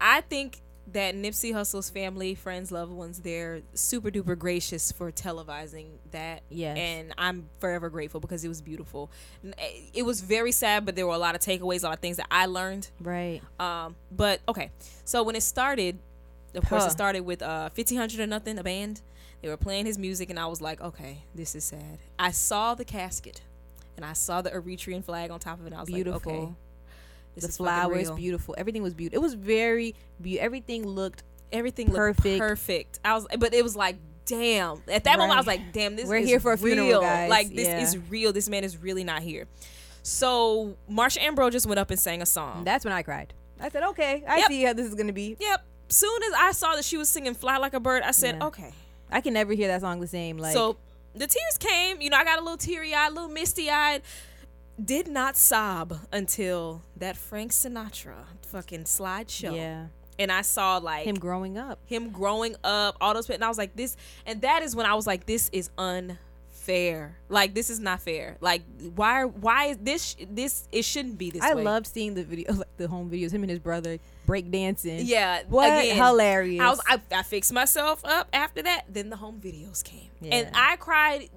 I think that Nipsey Hussle's family, friends, loved ones, they're super duper gracious for televising that. Yes. and I'm forever grateful because it was beautiful. It was very sad, but there were a lot of takeaways, a lot of things that I learned. Right. Um, but okay, so when it started, of course, it started with uh, 1500 or nothing, a band. They were playing his music, and I was like, okay, this is sad. I saw the casket, and I saw the Eritrean flag on top of it. And I was Beautiful. like, okay, This the flowers, beautiful. Everything was beautiful. It was very beautiful. Everything looked. Everything looked Perfect. perfect. I was, but it was like, damn. At that moment, I was like, damn, this We're is here for a funeral, real. guys. Like this Yeah. is real. This man is really not here. So Marsha Ambrosius just went up and sang a song. That's when I cried. I said, okay, I Yep. see how this is gonna be. yep. Soon as I saw that she was singing "Fly Like a Bird," I said, Yeah. okay. I can never hear that song the same. Like, so the tears came. You know, I got a little teary eyed, a little misty eyed. Did not sob until that Frank Sinatra fucking slideshow. yeah, And I saw like him growing up. him growing up, all those and I was like, this and that is when I was like, this is unfair. Like this is not fair. Like why why is this this it shouldn't be this I way. loved seeing the video, like the home videos. Him and his brother break dancing. Yeah. what again, hilarious. I was I, I fixed myself up after that. Then the home videos came, and I cried.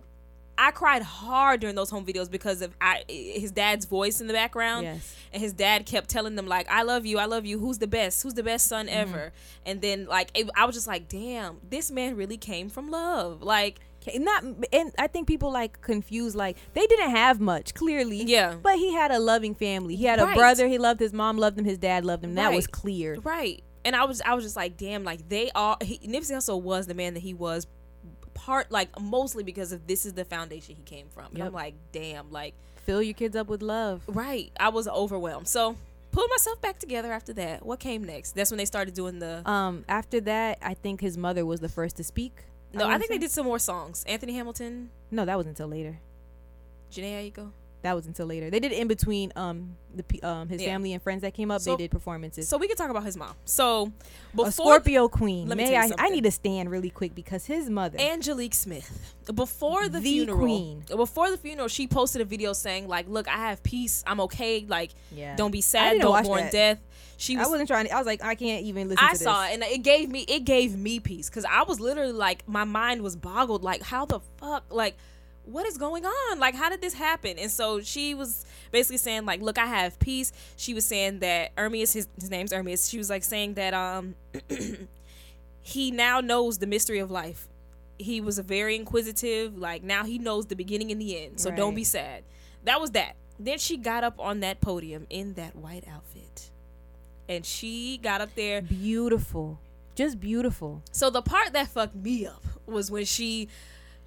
I cried hard during those home videos because of I, his dad's voice in the background, Yes. and his dad kept telling them like, "I love you, I love you. Who's the best? Who's the best son Mm-hmm. ever?" And then like it, I was just like, "Damn, this man really came from love." Like, not and I think people like confuse like they didn't have much clearly. Yeah. But he had a loving family. He had a Right. brother. He loved his mom. Loved him. His dad loved him. That was clear. right? And I was I was just like, "Damn!" Like they all he, Nipsey Hussle was the man that he was. Part like mostly because of this is the foundation he came from. And Yep. I'm like, damn, like Fill your kids up with love. Right. I was overwhelmed. So pulled myself back together after that. What came next? That's when they started doing the. Um. After that, I think his mother was the first to speak. no, I wanna think they did some more songs. Anthony Hamilton, No, that was until later. Jhené Aiko. That was until later. They did it in between um the um his Yeah. family and friends that came up. So- they did performances. So we can talk about his mom. So before a Scorpio queen. Let me May tell you I? I need to stand really quick because his mother. Angelique Smith. Before the, The funeral, queen. before the funeral, she posted a video saying like, "Look, I have peace. I'm okay. Like, Yeah. don't be sad. Don't mourn death." She was I wasn't trying. To, I was like, I can't even listen. I saw it and it gave me it gave me peace because I was literally like my mind was boggled like how the fuck like what is going on? Like how did this happen? And so she was basically saying like look I have peace. She was saying that Ermias his, his name's Ermias she was like saying that um he now knows the mystery of life. He was a very inquisitive like now he knows the beginning and the end. So don't be sad. That was that. Then she got up on that podium in that white outfit. And she got up there. Beautiful, just beautiful. so the part that fucked me up was when she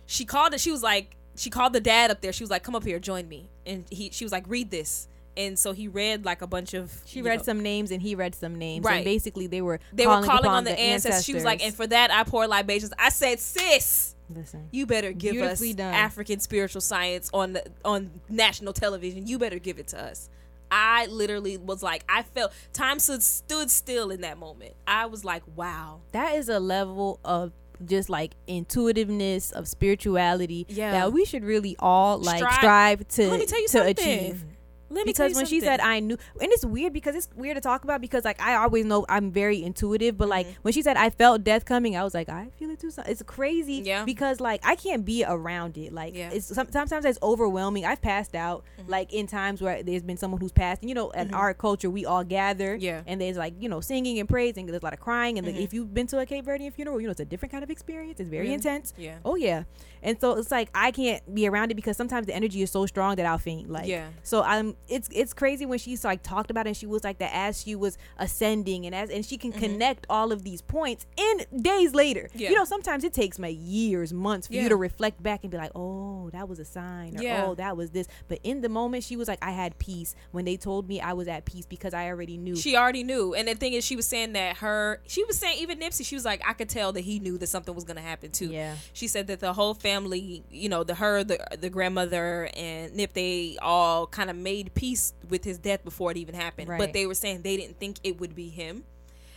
she called it. She was like she called the dad up there. She was like, "Come up here, join me." And he she was like, "Read this." And so he read like a bunch of. She read know, some names and he read some names. Right. And basically, they were They calling were calling on the, ancestors. She was like, "And for that, I pour libations." I said, "Sis, listen, you better give us done. African spiritual science on the on national television. You better give it to us." I literally was like, I felt time stood still in that moment. I was like, "Wow." that is a level of just like intuitiveness of spirituality Yeah. that we should really all like Strive- strive, to Let me tell you to something. achieve. Let because when she said I knew, and it's weird because it's weird to talk about because like I always know I'm very intuitive, but Mm-hmm. like when she said I felt death coming, I was like I feel it too. It's crazy, Yeah. because like I can't be around it. Like Yeah. Mm-hmm. it's sometimes it's overwhelming. I've passed out like in times where there's been someone who's passed. And, you know, in our culture, we all gather, Yeah. and there's like you know singing and praising. There's a lot of crying, and Mm-hmm. if you've been to a Cape Verdean funeral, you know it's a different kind of experience. It's very Really? intense. Yeah. Oh yeah. And so it's like I can't be around it because sometimes the energy is so strong that I'll faint. Like Yeah. So I'm it's it's crazy when she's like talked about it and she was like that as she was ascending and as and she can connect all of these points in days later. Mm-hmm. Yeah. You know, sometimes it takes my years, months for Yeah. you to reflect back and be like, Oh, that was a sign or Yeah. oh that was this. But in the moment she was like, I had peace when they told me I was at peace because I already knew. She already knew. And the thing is, she was saying that her, she was saying, even Nipsey, she was like, I could tell that he knew that something was going to happen too. Yeah. She said that the whole family, you know, the her, the, the grandmother, and Nip, they all kind of made peace with his death before it even happened. But they were saying they didn't think it would be him.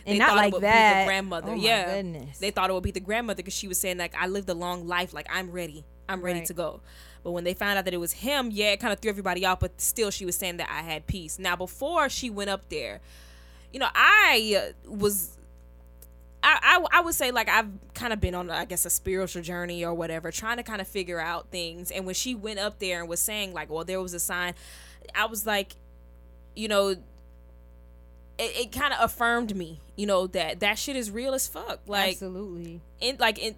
And not like it would that. be the grandmother. Oh my yeah. goodness. They thought it would be the grandmother because she was saying, like, I lived a long life. Like, I'm ready. I'm ready Right. to go. But when they found out that it was him, yeah, it kind of threw everybody off. But still, she was saying that I had peace. Now, before she went up there, you know, I uh, was. I, I, I would say like I've kind of been on I guess a spiritual journey or whatever trying to kind of figure out things and when she went up there and was saying like well there was a sign I was like you know it, it kind of affirmed me, you know, that that shit is real as fuck. Like Absolutely. in like in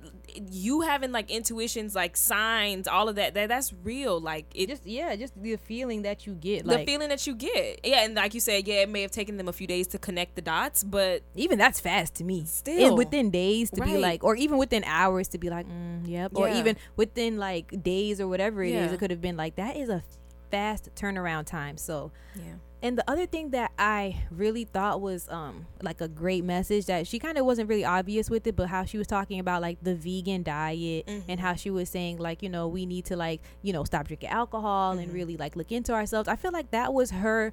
you having like intuitions, like signs, all of that. That that's real. Like it. Just yeah, just the feeling that you get. the Like feeling that you get, yeah, and like you said, yeah, it may have taken them a few days to connect the dots, but even that's fast to me. Still. And within days to be like, or even within hours to be like, mm, yep. Or even within like days or whatever it is, Yeah. it could have been like that is a fast turnaround time. So yeah, And the other thing that I really thought was um like a great message that she kind of wasn't really obvious with it, but how she was talking about like the vegan diet and how she was saying like you know we need to like you know stop drinking alcohol and really like look into ourselves. I feel like that was her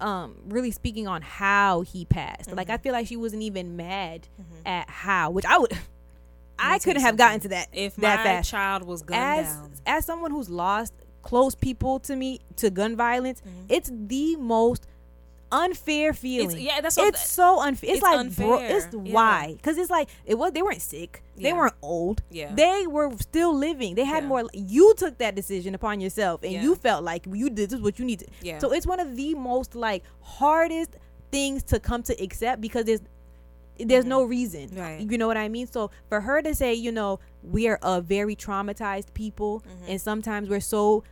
um really speaking on how he passed. Like I feel like she wasn't even mad at how, which I would. I couldn't have gotten to that if that my fast child was gunned as down, as someone who's lost close people to me to gun violence, it's the most unfair feeling. yeah, that's what- it's so unfair. It's, it's like bro, unfair. it's Yeah. why because it's like it was they weren't sick, they weren't old, Yeah. they were still living. They had Yeah. more. You took that decision upon yourself, and Yeah. you felt like you did this is what you need to. Yeah. So it's one of the most like hardest things to come to accept because there's there's no reason. Mm-hmm. Right. You know what I mean? So for her to say, you know, we are a very traumatized people Mm-hmm. and sometimes we're so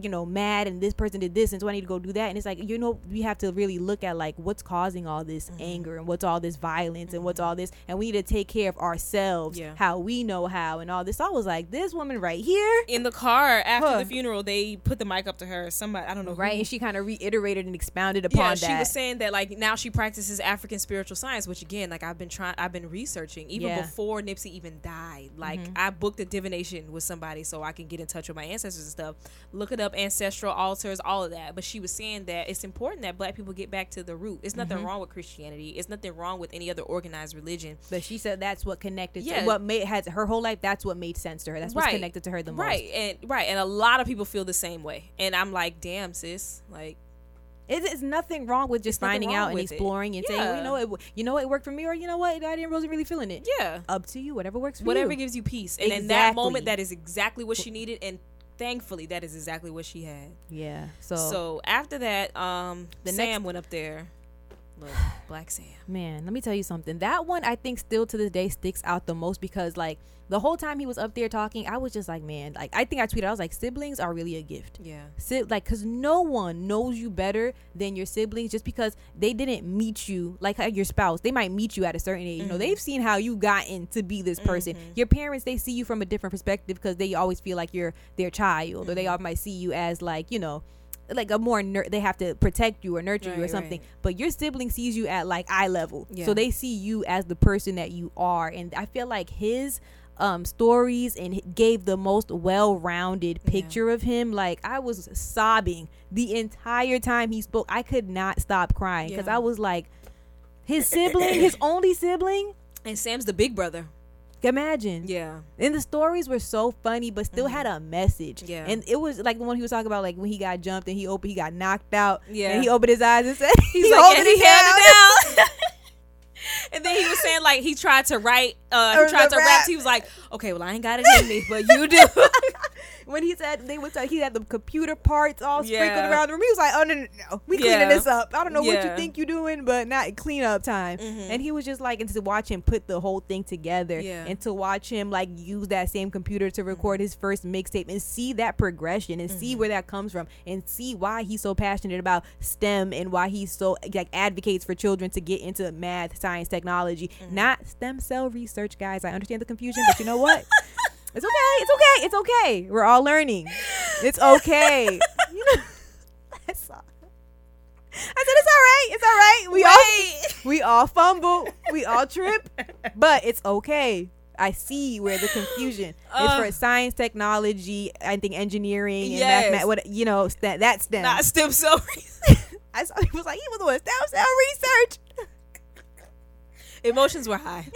you know mad and this person did this and so i need to go do that and it's like you know we have to really look at like what's causing all this Mm-hmm. anger and what's all this violence and what's all this and we need to take care of ourselves Yeah. how we know how and all this i was like this woman right here in the car after Huh. the funeral, they put the mic up to her. Somebody, I don't know, who. right and she kind of reiterated and expounded upon yeah, that she was saying that like now she practices African spiritual science, which again, like I've been trying, I've been researching even Yeah. before Nipsey even died. Like I booked a divination with somebody so I can get in touch with my ancestors and stuff. Look it up, ancestral altars, all of that. But she was saying that it's important that Black people get back to the root. It's nothing mm-hmm. wrong with Christianity. It's nothing wrong with any other organized religion. but she said that's what connected Yeah. to what made has her whole life that's what made sense to her that's what's Right. connected to her the most Right and right, and a lot of people feel the same way. And I'm like, damn, sis, like. It's, it's nothing wrong with just finding out and with it. exploring and saying, well, you know, it, you know, what, it worked for me, or you know what, I didn't really really feeling it. Yeah. Up to you, whatever works for you, whatever you. gives you peace. And in that moment, that is exactly what she needed, and thankfully, that is exactly what she had. yeah. So, So after that, um, The Sam next- went up there. Look, Blacc Sam. man, let me tell you something. That one I think still to this day sticks out the most because like the whole time he was up there talking, I was just like, man, like I think I tweeted, I was like, siblings are really a gift. Yeah. Like because no one knows you better than your siblings just because they didn't meet you like your spouse they might meet you at a certain age you know they've mm-hmm. seen how you gotten to be this person mm-hmm. your parents they see you from a different perspective because they always feel like you're their child or they mm-hmm. all might see you as like you know like a more nur- they have to protect you or nurture you or something right. but your sibling sees you at like eye level Yeah. so they see you as the person that you are and i feel like his um stories and gave the most well-rounded picture of him like i was sobbing the entire time he spoke i could not stop crying because Yeah. i was like his sibling his only sibling And Sam's the big brother. Imagine Yeah. and the stories were so funny, but still had a message. Mm-hmm. Yeah. And it was like the one he was talking about, like when he got jumped and he opened, he got knocked out. Yeah. And he opened his eyes and said, He's he like, yeah, he held down." it down. and then he was saying like he tried to write, uh, he tried to rap. rap. He was like, okay, well I ain't got it in me, but you do. when he said they was like he had the computer parts all sprinkled Yeah. around the room. He was like, "Oh no, no, no, we cleaning Yeah. this up. I don't know what you Mm-hmm. think you're doing, but not clean up time." And he was just like, and to watch him put the whole thing together. Mm-hmm. and to watch him like use that same computer to record his first mixtape and see that progression and Mm-hmm. see where that comes from and see why he's so passionate about STEM and why he's so like advocates for children to get into math, science, technology, Mm-hmm. not stem cell research, guys. I understand the confusion, but you know what? It's okay. It's okay. It's okay. We're all learning. It's okay. you know, that's all. I said it's all right. It's all right. We all we all fumble. We all trip, but it's okay. I see where the confusion is Uh. for science, technology, I think engineering and Yes. math, what you know, st- that STEM. Not stem cell. research. I saw he was like he was doing stem cell research. Emotions were high.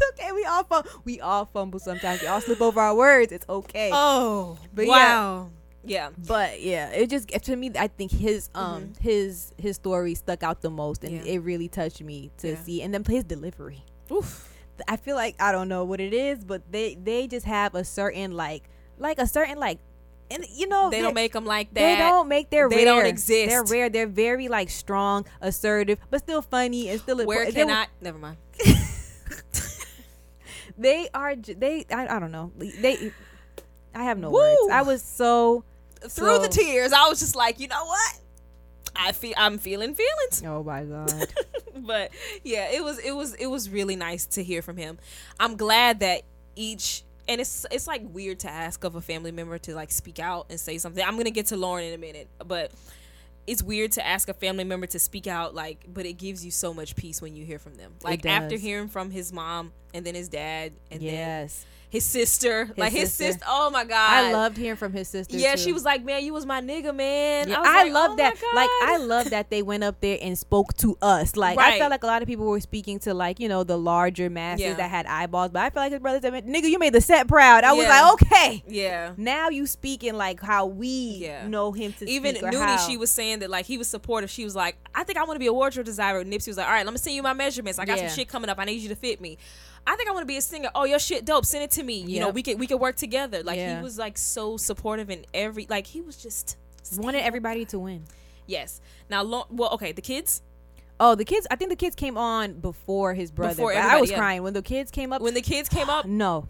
It's, okay. We all fum- we all fumble sometimes. We all slip over our words. It's okay. Oh, But wow. Yeah. but yeah it just to me i think his um his his story stuck out the most and Yeah. it really touched me to Yeah. see and then his delivery Oof. i feel like i don't know what it is but they they just have a certain like like a certain like and you know They don't make them like that. They don't make their They don't exist. They're rare. They're very like strong, assertive, but still funny and still. Where they can I? Never mind. They are. They. I, I don't know. They. I have no Woo. words. I was so. Through the tears, I was just like, you know what? I feel I'm feeling feelings. Oh my god. but yeah, it was it was it was really nice to hear from him. I'm glad that each and it's it's like weird to ask of a family member to like speak out and say something. I'm gonna get to Lauren in a minute, but it's weird to ask a family member to speak out like but it gives you so much peace when you hear from them like after hearing from his mom and then his dad and then yes. His sister like his sister. sister oh my god I loved hearing from his sister. yeah too. she was like man you was my nigga man Yeah, I, I, like, love "Oh that. Like I love that they went up there and spoke to us. Like I felt like a lot of people were speaking to like you know the larger masses Yeah. that had eyeballs, but I feel like his brother said, "Nigga, you made the set proud." I was like, okay. yeah Now you speaking like how we Yeah. know him to even speak or how. she was saying that like he was supportive. She was like, I think I want to be a wardrobe designer. Nipsey was like, All right, let me send you my measurements. I got Yeah. some shit coming up. I need you to fit me. I think I want to be a singer. Oh, your shit dope. Send it to me. You know, we could we could work together. Like Yeah. he was like so supportive in every like he was just wanted everybody to win. yes. Now, Lo- well, okay, the kids Oh, the kids. I think the kids came on before his brother. Before I was yeah. crying when the kids came up. when the kids came up. no.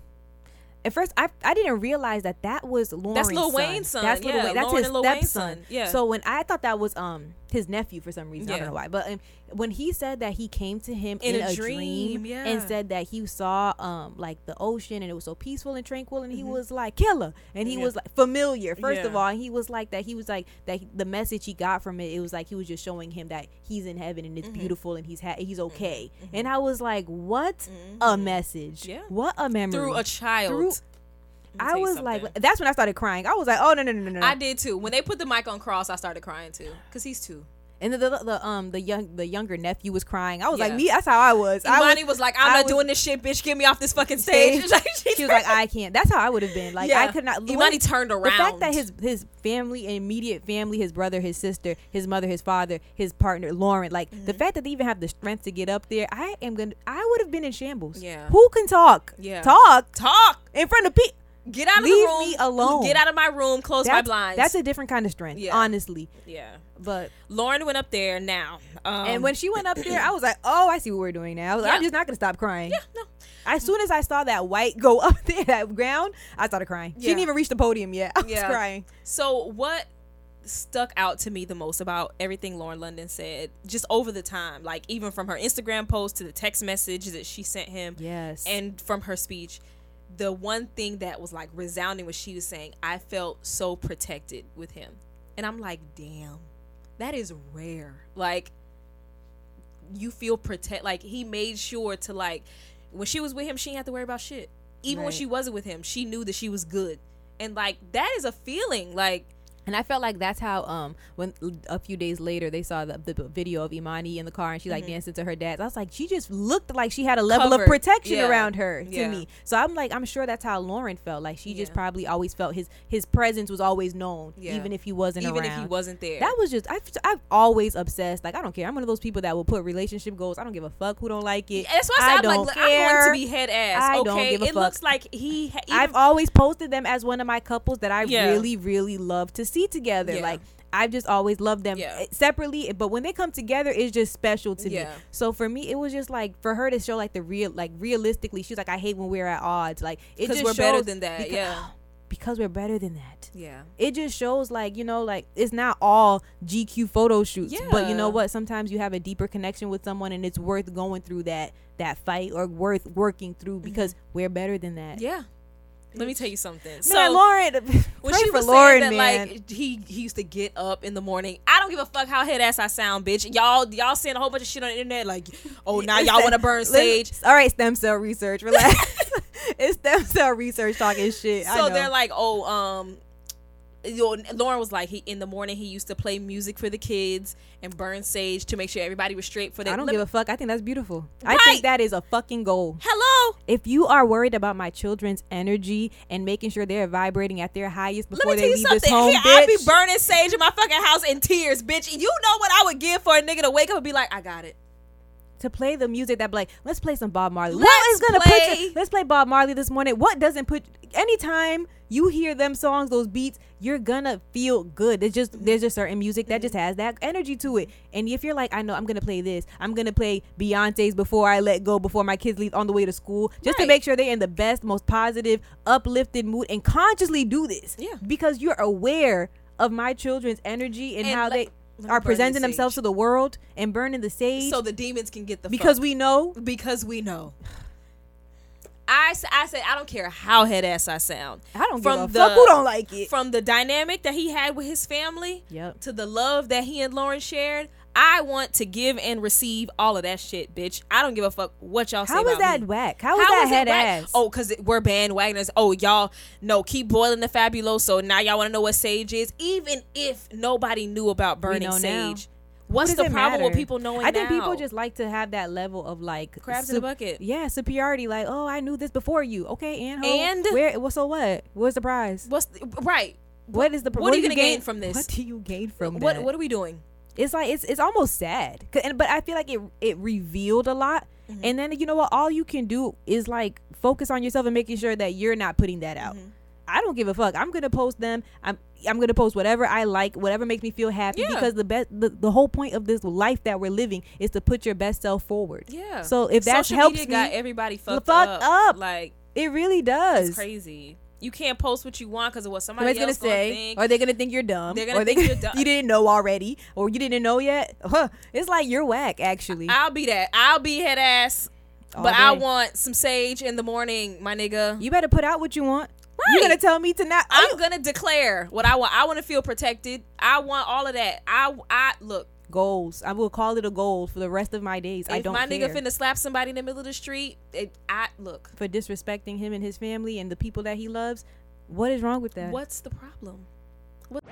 At first, I I didn't realize that that was Lauren's That's Lil son. Wayne's son, That's Lil yeah, Wayne. That's Lauren his and Lil Wayne's stepson. son, yeah. So when I thought that was um his nephew for some reason, I don't know why, but um, when he said that he came to him In in, a a, dream, dream, yeah. and said that he saw um like the ocean and it was so peaceful and tranquil, and he Mm-hmm. was like killer, and he Yeah. was like familiar. First of all, and he was like that. He was like that. he- the message he got from it, it was like he was just showing him that he's in heaven and it's Mm-hmm. beautiful and he's ha- he's okay. And I was like, what a message! Mm-hmm. Yeah. What a memory Through a child. Through- I was like, that's when I started crying. I was like, oh no no no no no. I did too. When they put the mic on Kross, I started crying too, cause he's two. and the, the, the um the young the younger nephew was crying. I was like, me. That's how I was. I Emani was, like, I'm I not was- doing this shit, bitch. Get me off this fucking stage. Stage. She was like, I can't. That's how I would have been. Like I could not. Emani turned around. The fact that his his family, immediate family, his brother, his sister, his mother, his father, his partner, Lauren, like the Mm-hmm. fact that they even have the strength to get up there, I am gonna. I would have been in shambles. Yeah. Who can talk? Yeah. Talk talk. in front of people. Get out of Leave the room. me alone. Get out of my room. Close my blinds. that's a different kind of strength, Yeah. honestly. yeah. But Lauren went up there now. Um, and when she went up there, I was like, "Oh, I see what we're doing now." I was like, Yeah. I'm just not gonna stop crying. yeah, no. As soon as I saw that white go up there, that ground, I started crying. She didn't even reach the podium yet. I was Yeah. crying. So what stuck out to me the most about everything Lauren London said, just over the time, like even from her Instagram post to the text message that she sent him, Yes. and from her speech, the one thing that was like resounding was she was saying, I felt so protected with him. And I'm like, damn, that is rare. Like, you feel protect like he made sure to like when she was with him, she didn't have to worry about shit. Even when she wasn't with him, she knew that she was good. And like that is a feeling. Like And I felt like that's how um when a few days later they saw the, the video of Emani in the car and she like dancing to her dad. I was like, she just looked like she had a level Covered. of protection Yeah. around her to Yeah. me. So I'm like, I'm sure that's how Lauren felt. Like she just probably always felt his his presence was always known, Yeah. even if he wasn't even around. if he wasn't there. That was just I've, I've always obsessed. Like I don't care. I'm one of those people that will put relationship goals. I don't give a fuck who don't like it. That's why I said I'm don't like, care. I'm going to be head ass. I okay, don't give a it fuck. looks like he. Ha- I've always posted them as one of my couples that I Yeah. really, really love to see together. Yeah. Like I've just always loved them Yeah. eh, separately, but when they come together, it's just special to Yeah. me. So for me, it was just like for her to show like the real, like realistically, she's like, I hate when we're at odds. Like it just we're better than that. because, yeah, because we're better than that. yeah. It just shows like you know, like it's not all GQ photo shoots, Yeah. but you know what? Sometimes you have a deeper connection with someone, and it's worth going through that that fight or worth working through because we're better than that. Mm-hmm. Yeah. Let me tell you something. Man, so Lauren, when she was Lauren, saying that man. like he he used to get up in the morning, I don't give a fuck how head ass I sound, bitch. Y'all y'all saying a whole bunch of shit on the internet like, oh now y'all want to burn sage. All right, stem cell research. Relax. it's stem cell research talking shit. I So they're like, oh, um, Lauren was like, he in the morning he used to play music for the kids and burn sage to make sure everybody was straight for that. I don't give a fuck. I think that's beautiful. I think that is a fucking goal. Hello. If you are worried about my children's energy and making sure they're vibrating at their highest before they leave this something. home, Here, I'd be burning sage in my fucking house in tears, bitch. You know what I would give for a nigga to wake up and be like, I got it. to play the music that be like let's play some Bob Marley. what Let's is gonna play- put you, let's play Bob Marley this morning. What doesn't put anytime you hear them songs, those beats, you're gonna feel good. There's just there's just certain music that just has that energy to it. And if you're like, I know I'm gonna play this, I'm gonna play Beyonce's before I let go, before my kids leave on the way to school, just to make sure they're in the best, most positive, uplifted mood and consciously do this. Yeah. Because you're aware of my children's energy and, And how let- they are presenting this themselves to the world and burning the sage So the demons can get the because fuck. we know because we know. I, I said I don't care how head ass I sound. I don't From give a the- fuck who don't like it. From the dynamic that he had with his family Yep. to the love that he and Lauren shared, I want to give and receive all of that shit, bitch. I don't give a fuck what y'all say How is about that me. whack? How is that head ass? Oh, because we're bandwagoners. Oh, y'all, no, keep boiling the fabuloso. Now y'all want to know what sage is? Even if nobody knew about burning sage. now. What's What the problem with people knowing I think now? people just like to have that level of like Crabs in a bucket. Yeah, superiority. Like, oh, I knew this before you. Okay, and ho, And? where? Well, so what? What's the prize? What's the, right? What is the? what are you do gonna gain from this? What do you gain from What that? what are we doing? it's like it's it's almost sad. And, but I feel like it it revealed a lot. Mm-hmm. And then you know what? All you can do is like focus on yourself and making sure that you're not putting that out. Mm-hmm. I don't give a fuck. I'm gonna post them. I'm I'm gonna post whatever I like, whatever makes me feel happy. Yeah. Because the best the, the whole point of this life that we're living is to put your best self forward. Yeah. So if that Social helps media me, got everybody fucked, fucked up. up. Like it really does. it's crazy. You can't post what you want because of what somebody Somebody's else gonna say, think. or they're gonna think you're dumb, They're gonna or they think you're dumb. you didn't know already, or you didn't know yet. Huh. It's like you're whack, actually. I'll be that. I'll be head ass. All but I want some sage in the morning, my nigga. You better put out what you want. You're gonna tell me to not. I'm gonna declare what I want. I want to feel protected. I want all of that. I I look. goals. I will call it a goal for the rest of my days. I don't know if my care nigga finna slap somebody in the middle of the street, it, I look. for disrespecting him and his family and the people that he loves. What is wrong with that? What's the problem? What?